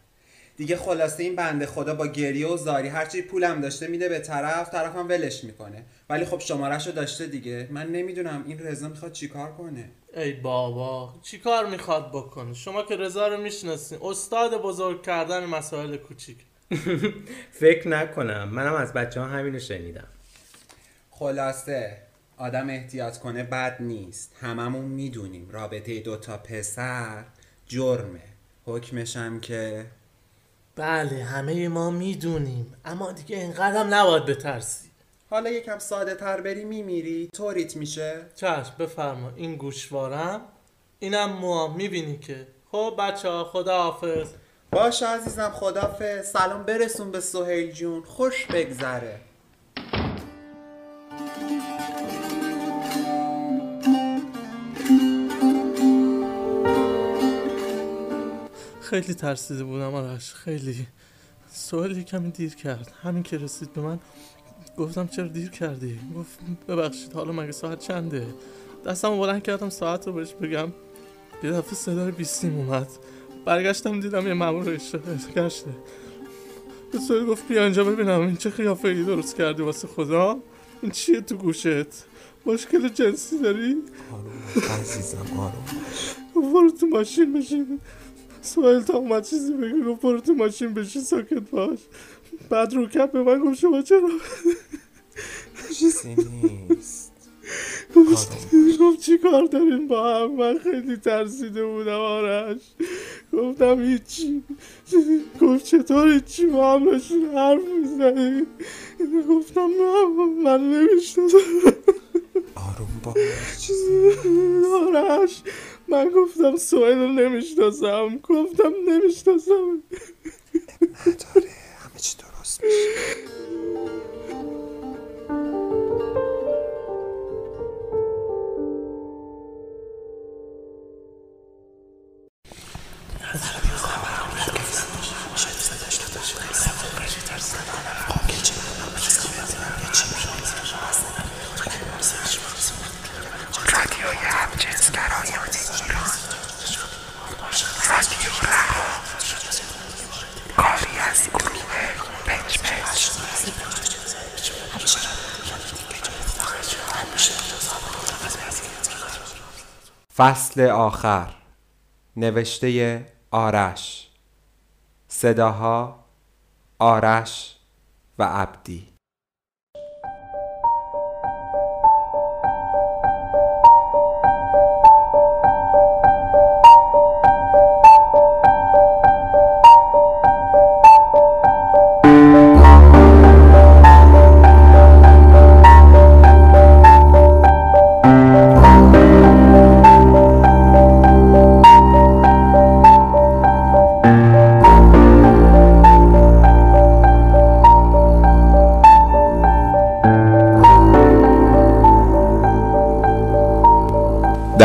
دیگه خلاصه این بنده خدا با گریه و زاری هرچی پولم داشته میده به طرف طرفم ولش می‌کنه. ولی خب شمارش رو داشته دیگه. من نمی‌دونم این رضا می‌خواد چیکار کنه. ای بابا چی کار می‌خواد بکنه؟ شما که رضا رو می‌شناسین استاد بزرگ کردن مسائل کوچیک. *laughs* فکر نکنم. منم از بچه ها همینو شنیدم. خلاصه آدم احتیاط کنه بد نیست. هممون می‌دونیم رابطه دوتا پسر جرمه. حکمشم که بله همه ما می‌دونیم. اما دیگه اینقدرم نباید بترسی. حالا یکم ساده تر بری میمیری طوریت میشه. چشم بفرما. این گوشوارم. اینم موام می‌بینی که. خب بچه ها خدا حافظ باشه عزیزم خدافه سلام برسون به سهیل جون. خوش بگذره. خیلی ترسیده بودم آرش. خیلی. سوالی کمی دیر کرد. همین که رسید به من. گفتم چرا دیر کردی؟ گفت ببخشید حالا مگه ساعت چنده؟ دستم رو بلند کردم ساعت رو بهش بگم. یه دفعه صدای بیستیم اومد. برگشتم دیدم یه مامور اشتغال گشته. به گفت بیا اینجا ببینم این چه قیافه ای درست کردی واسه خدا؟ این چیه تو گوشت؟ مشکل جنسی داری؟ آروم عزیزم آروم برو تو ماشین بشین. سوال تا اومد چیزی گفت برو تو ماشین بشین ساکت باش. بعد رو کپ به من گفت شما چرا؟ چیزی نیست. گفت چی کار داریم با هم؟ من خیلی ترسیده بودم آرش. گفتم هیچی. گفت چطور هیچی؟ با هم داشتین حرف می‌زنی گفتم نه من نمی‌شناسم. آروم باش. چیزی آرش من گفتم سوال رو نمی‌شناسم. گفتم نمی‌شناسم. نداره. 嗯 فصل آخر نوشته آرش. صداها آرش و عبدی.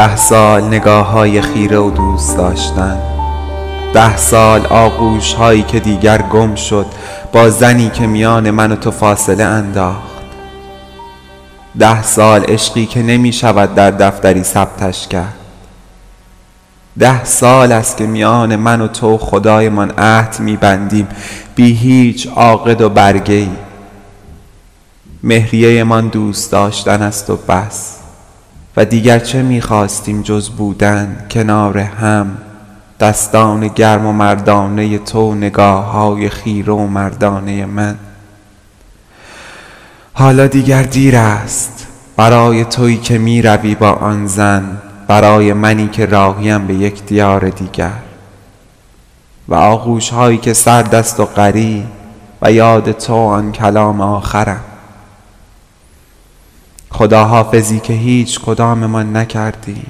ده سال نگاه های خیره و دوست داشتن. ده سال آغوش هایی که دیگر گم شد با زنی که میان من و تو فاصله انداخت. ده سال عشقی که نمی شود در دفتری ثبتش کرد. ده سال است که میان من و تو خدایمان عهد میبندیم بی هیچ عاقد و برگه ای مهریه من دوست داشتن است و بس. و دیگر چه می‌خواستیم جز بودن کنار هم؟ دستان گرم و مردانه تو نگاه های خیره و مردانه من. حالا دیگر دیر است. برای تویی که می روی با آن زن برای منی که راهیم به یک دیار دیگر. و آغوش هایی که سرد است و غریب و یاد تو آن کلام آخرم. خداحافظی که هیچ کدام ما نکردی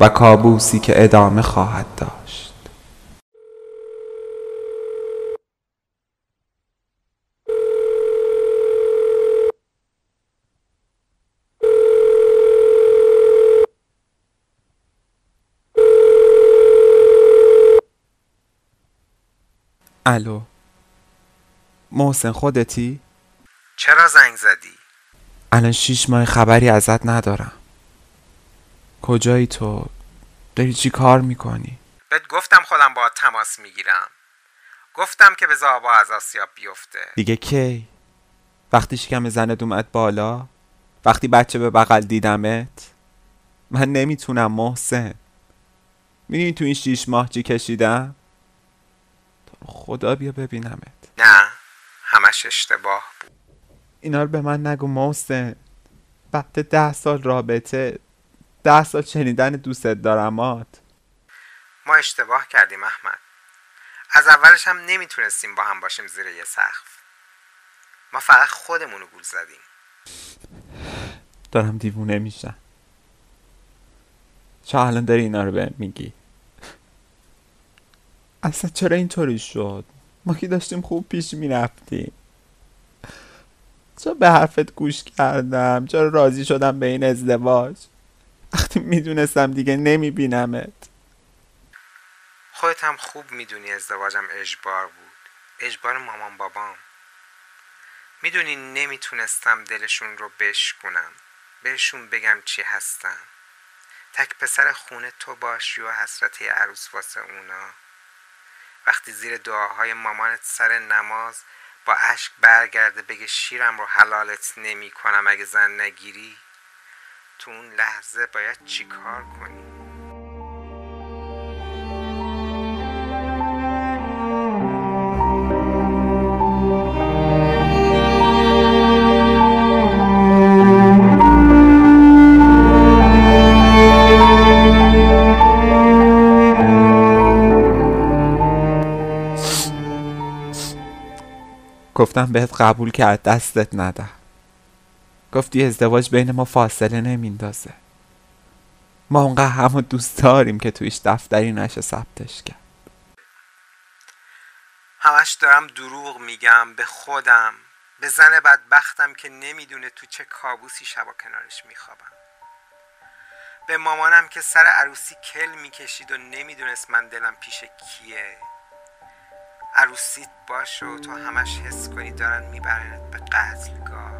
و کابوسی که ادامه خواهد داشت الو محسن خودتی؟ چرا زنگ زدی؟ الان شیش ماه خبری ازت ندارم کجایی تو؟ داری چی کار می‌کنی؟ بهت گفتم خودم باهات تماس می‌گیرم گفتم که به آبا از آسیاب بیفته دیگه کی؟ وقتی شکم زنت اومد بالا؟ وقتی بچه به بغل دیدمت؟ من نمی‌تونم محسن می‌دونی تو این شیش ماه چی کشیدم؟ خدا بیا ببینمت نه همش اشتباه بود اینا رو به من نگو محسن. بعد ده سال رابطه ده سال شنیدن دوست دارمات ما اشتباه کردیم احمد. از اولش هم نمی‌تونستیم با هم باشیم زیر یه سقف. ما فقط خودمون رو گول زدیم. دارم دیوونه میشم. چرا الان داری اینا رو بهم میگی؟ اصلا چرا اینطوری شد؟ ما که داشتیم خوب پیش می‌رفتیم. چرا به حرفت گوش کردم؟ چرا راضی شدم به این ازدواج؟ وقتی می‌دونستم دیگه نمیبینمت. خودت هم خوب می‌دونی ازدواجم اجبار بود. اجبار مامان بابام. می‌دونی نمی‌تونستم دلشون رو بشکنم بهشون بگم چی هستم. تک پسر خونه تو باشی و حسرت عروس واسه اونا. وقتی زیر دعاهای مامانت سر نماز با اشک برگرده بگه شیرم رو حلالت نمی کنم اگه زن نگیری. تو اون لحظه باید چی کار کنی؟ گفتم بهت قبول کرد دستت نده گفتی ازدواج بین ما فاصله نمیندازه ما اونقدر همو دوست داریم که تویش دفتری نشه ثبتش کرد. همش دارم دروغ میگم به خودم. به زن بدبختم که نمی‌دونه تو چه کابوسی شبا کنارش میخوابم. به مامانم که سر عروسی کل می‌کشید و نمی‌دونست من دلم پیش کیه. عروسیت باش و تو همش حس کنی دارن میبرنت به قتلگاه.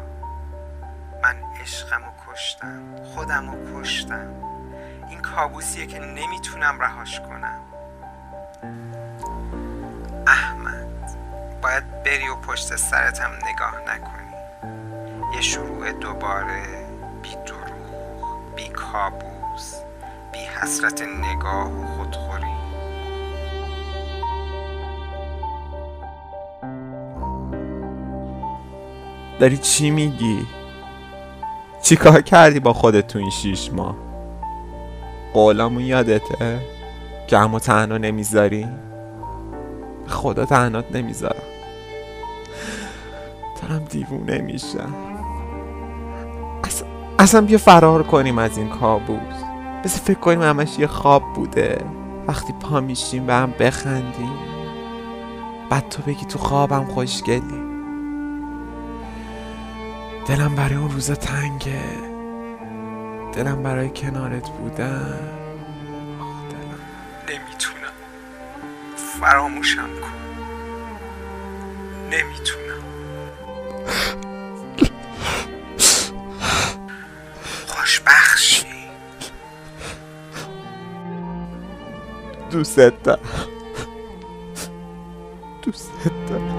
من عشقم کشتم خودم و کشتم. این کابوسیه که نمی‌تونم رهاش کنم. احمد باید بری و پشت سرتم نگاه نکنی. یه شروع دوباره بی دروغ بی کابوس بی حسرت نگاه و خودخوری. داری چی میگی؟ چی کار کردی با خودت تو این شیش ماه؟ قولامون یادته؟ که همو تنها نمی‌ذاری؟ خدا تنهات نمی‌ذارم دارم دیوونه میشم اصلا, اصلا بیا فرار کنیم از این کابوس بذار فکر کنیم همش یه خواب بوده وقتی پا میشیم به هم بخندیم بعد تو بگی تو خوابم خوشگلی دلم برای اون روزا تنگه. دلم برای کنارت بودن. نمی‌تونم. فراموشم کن. نمی‌تونم. خوشبخشی دوست دارم. دوست دارم.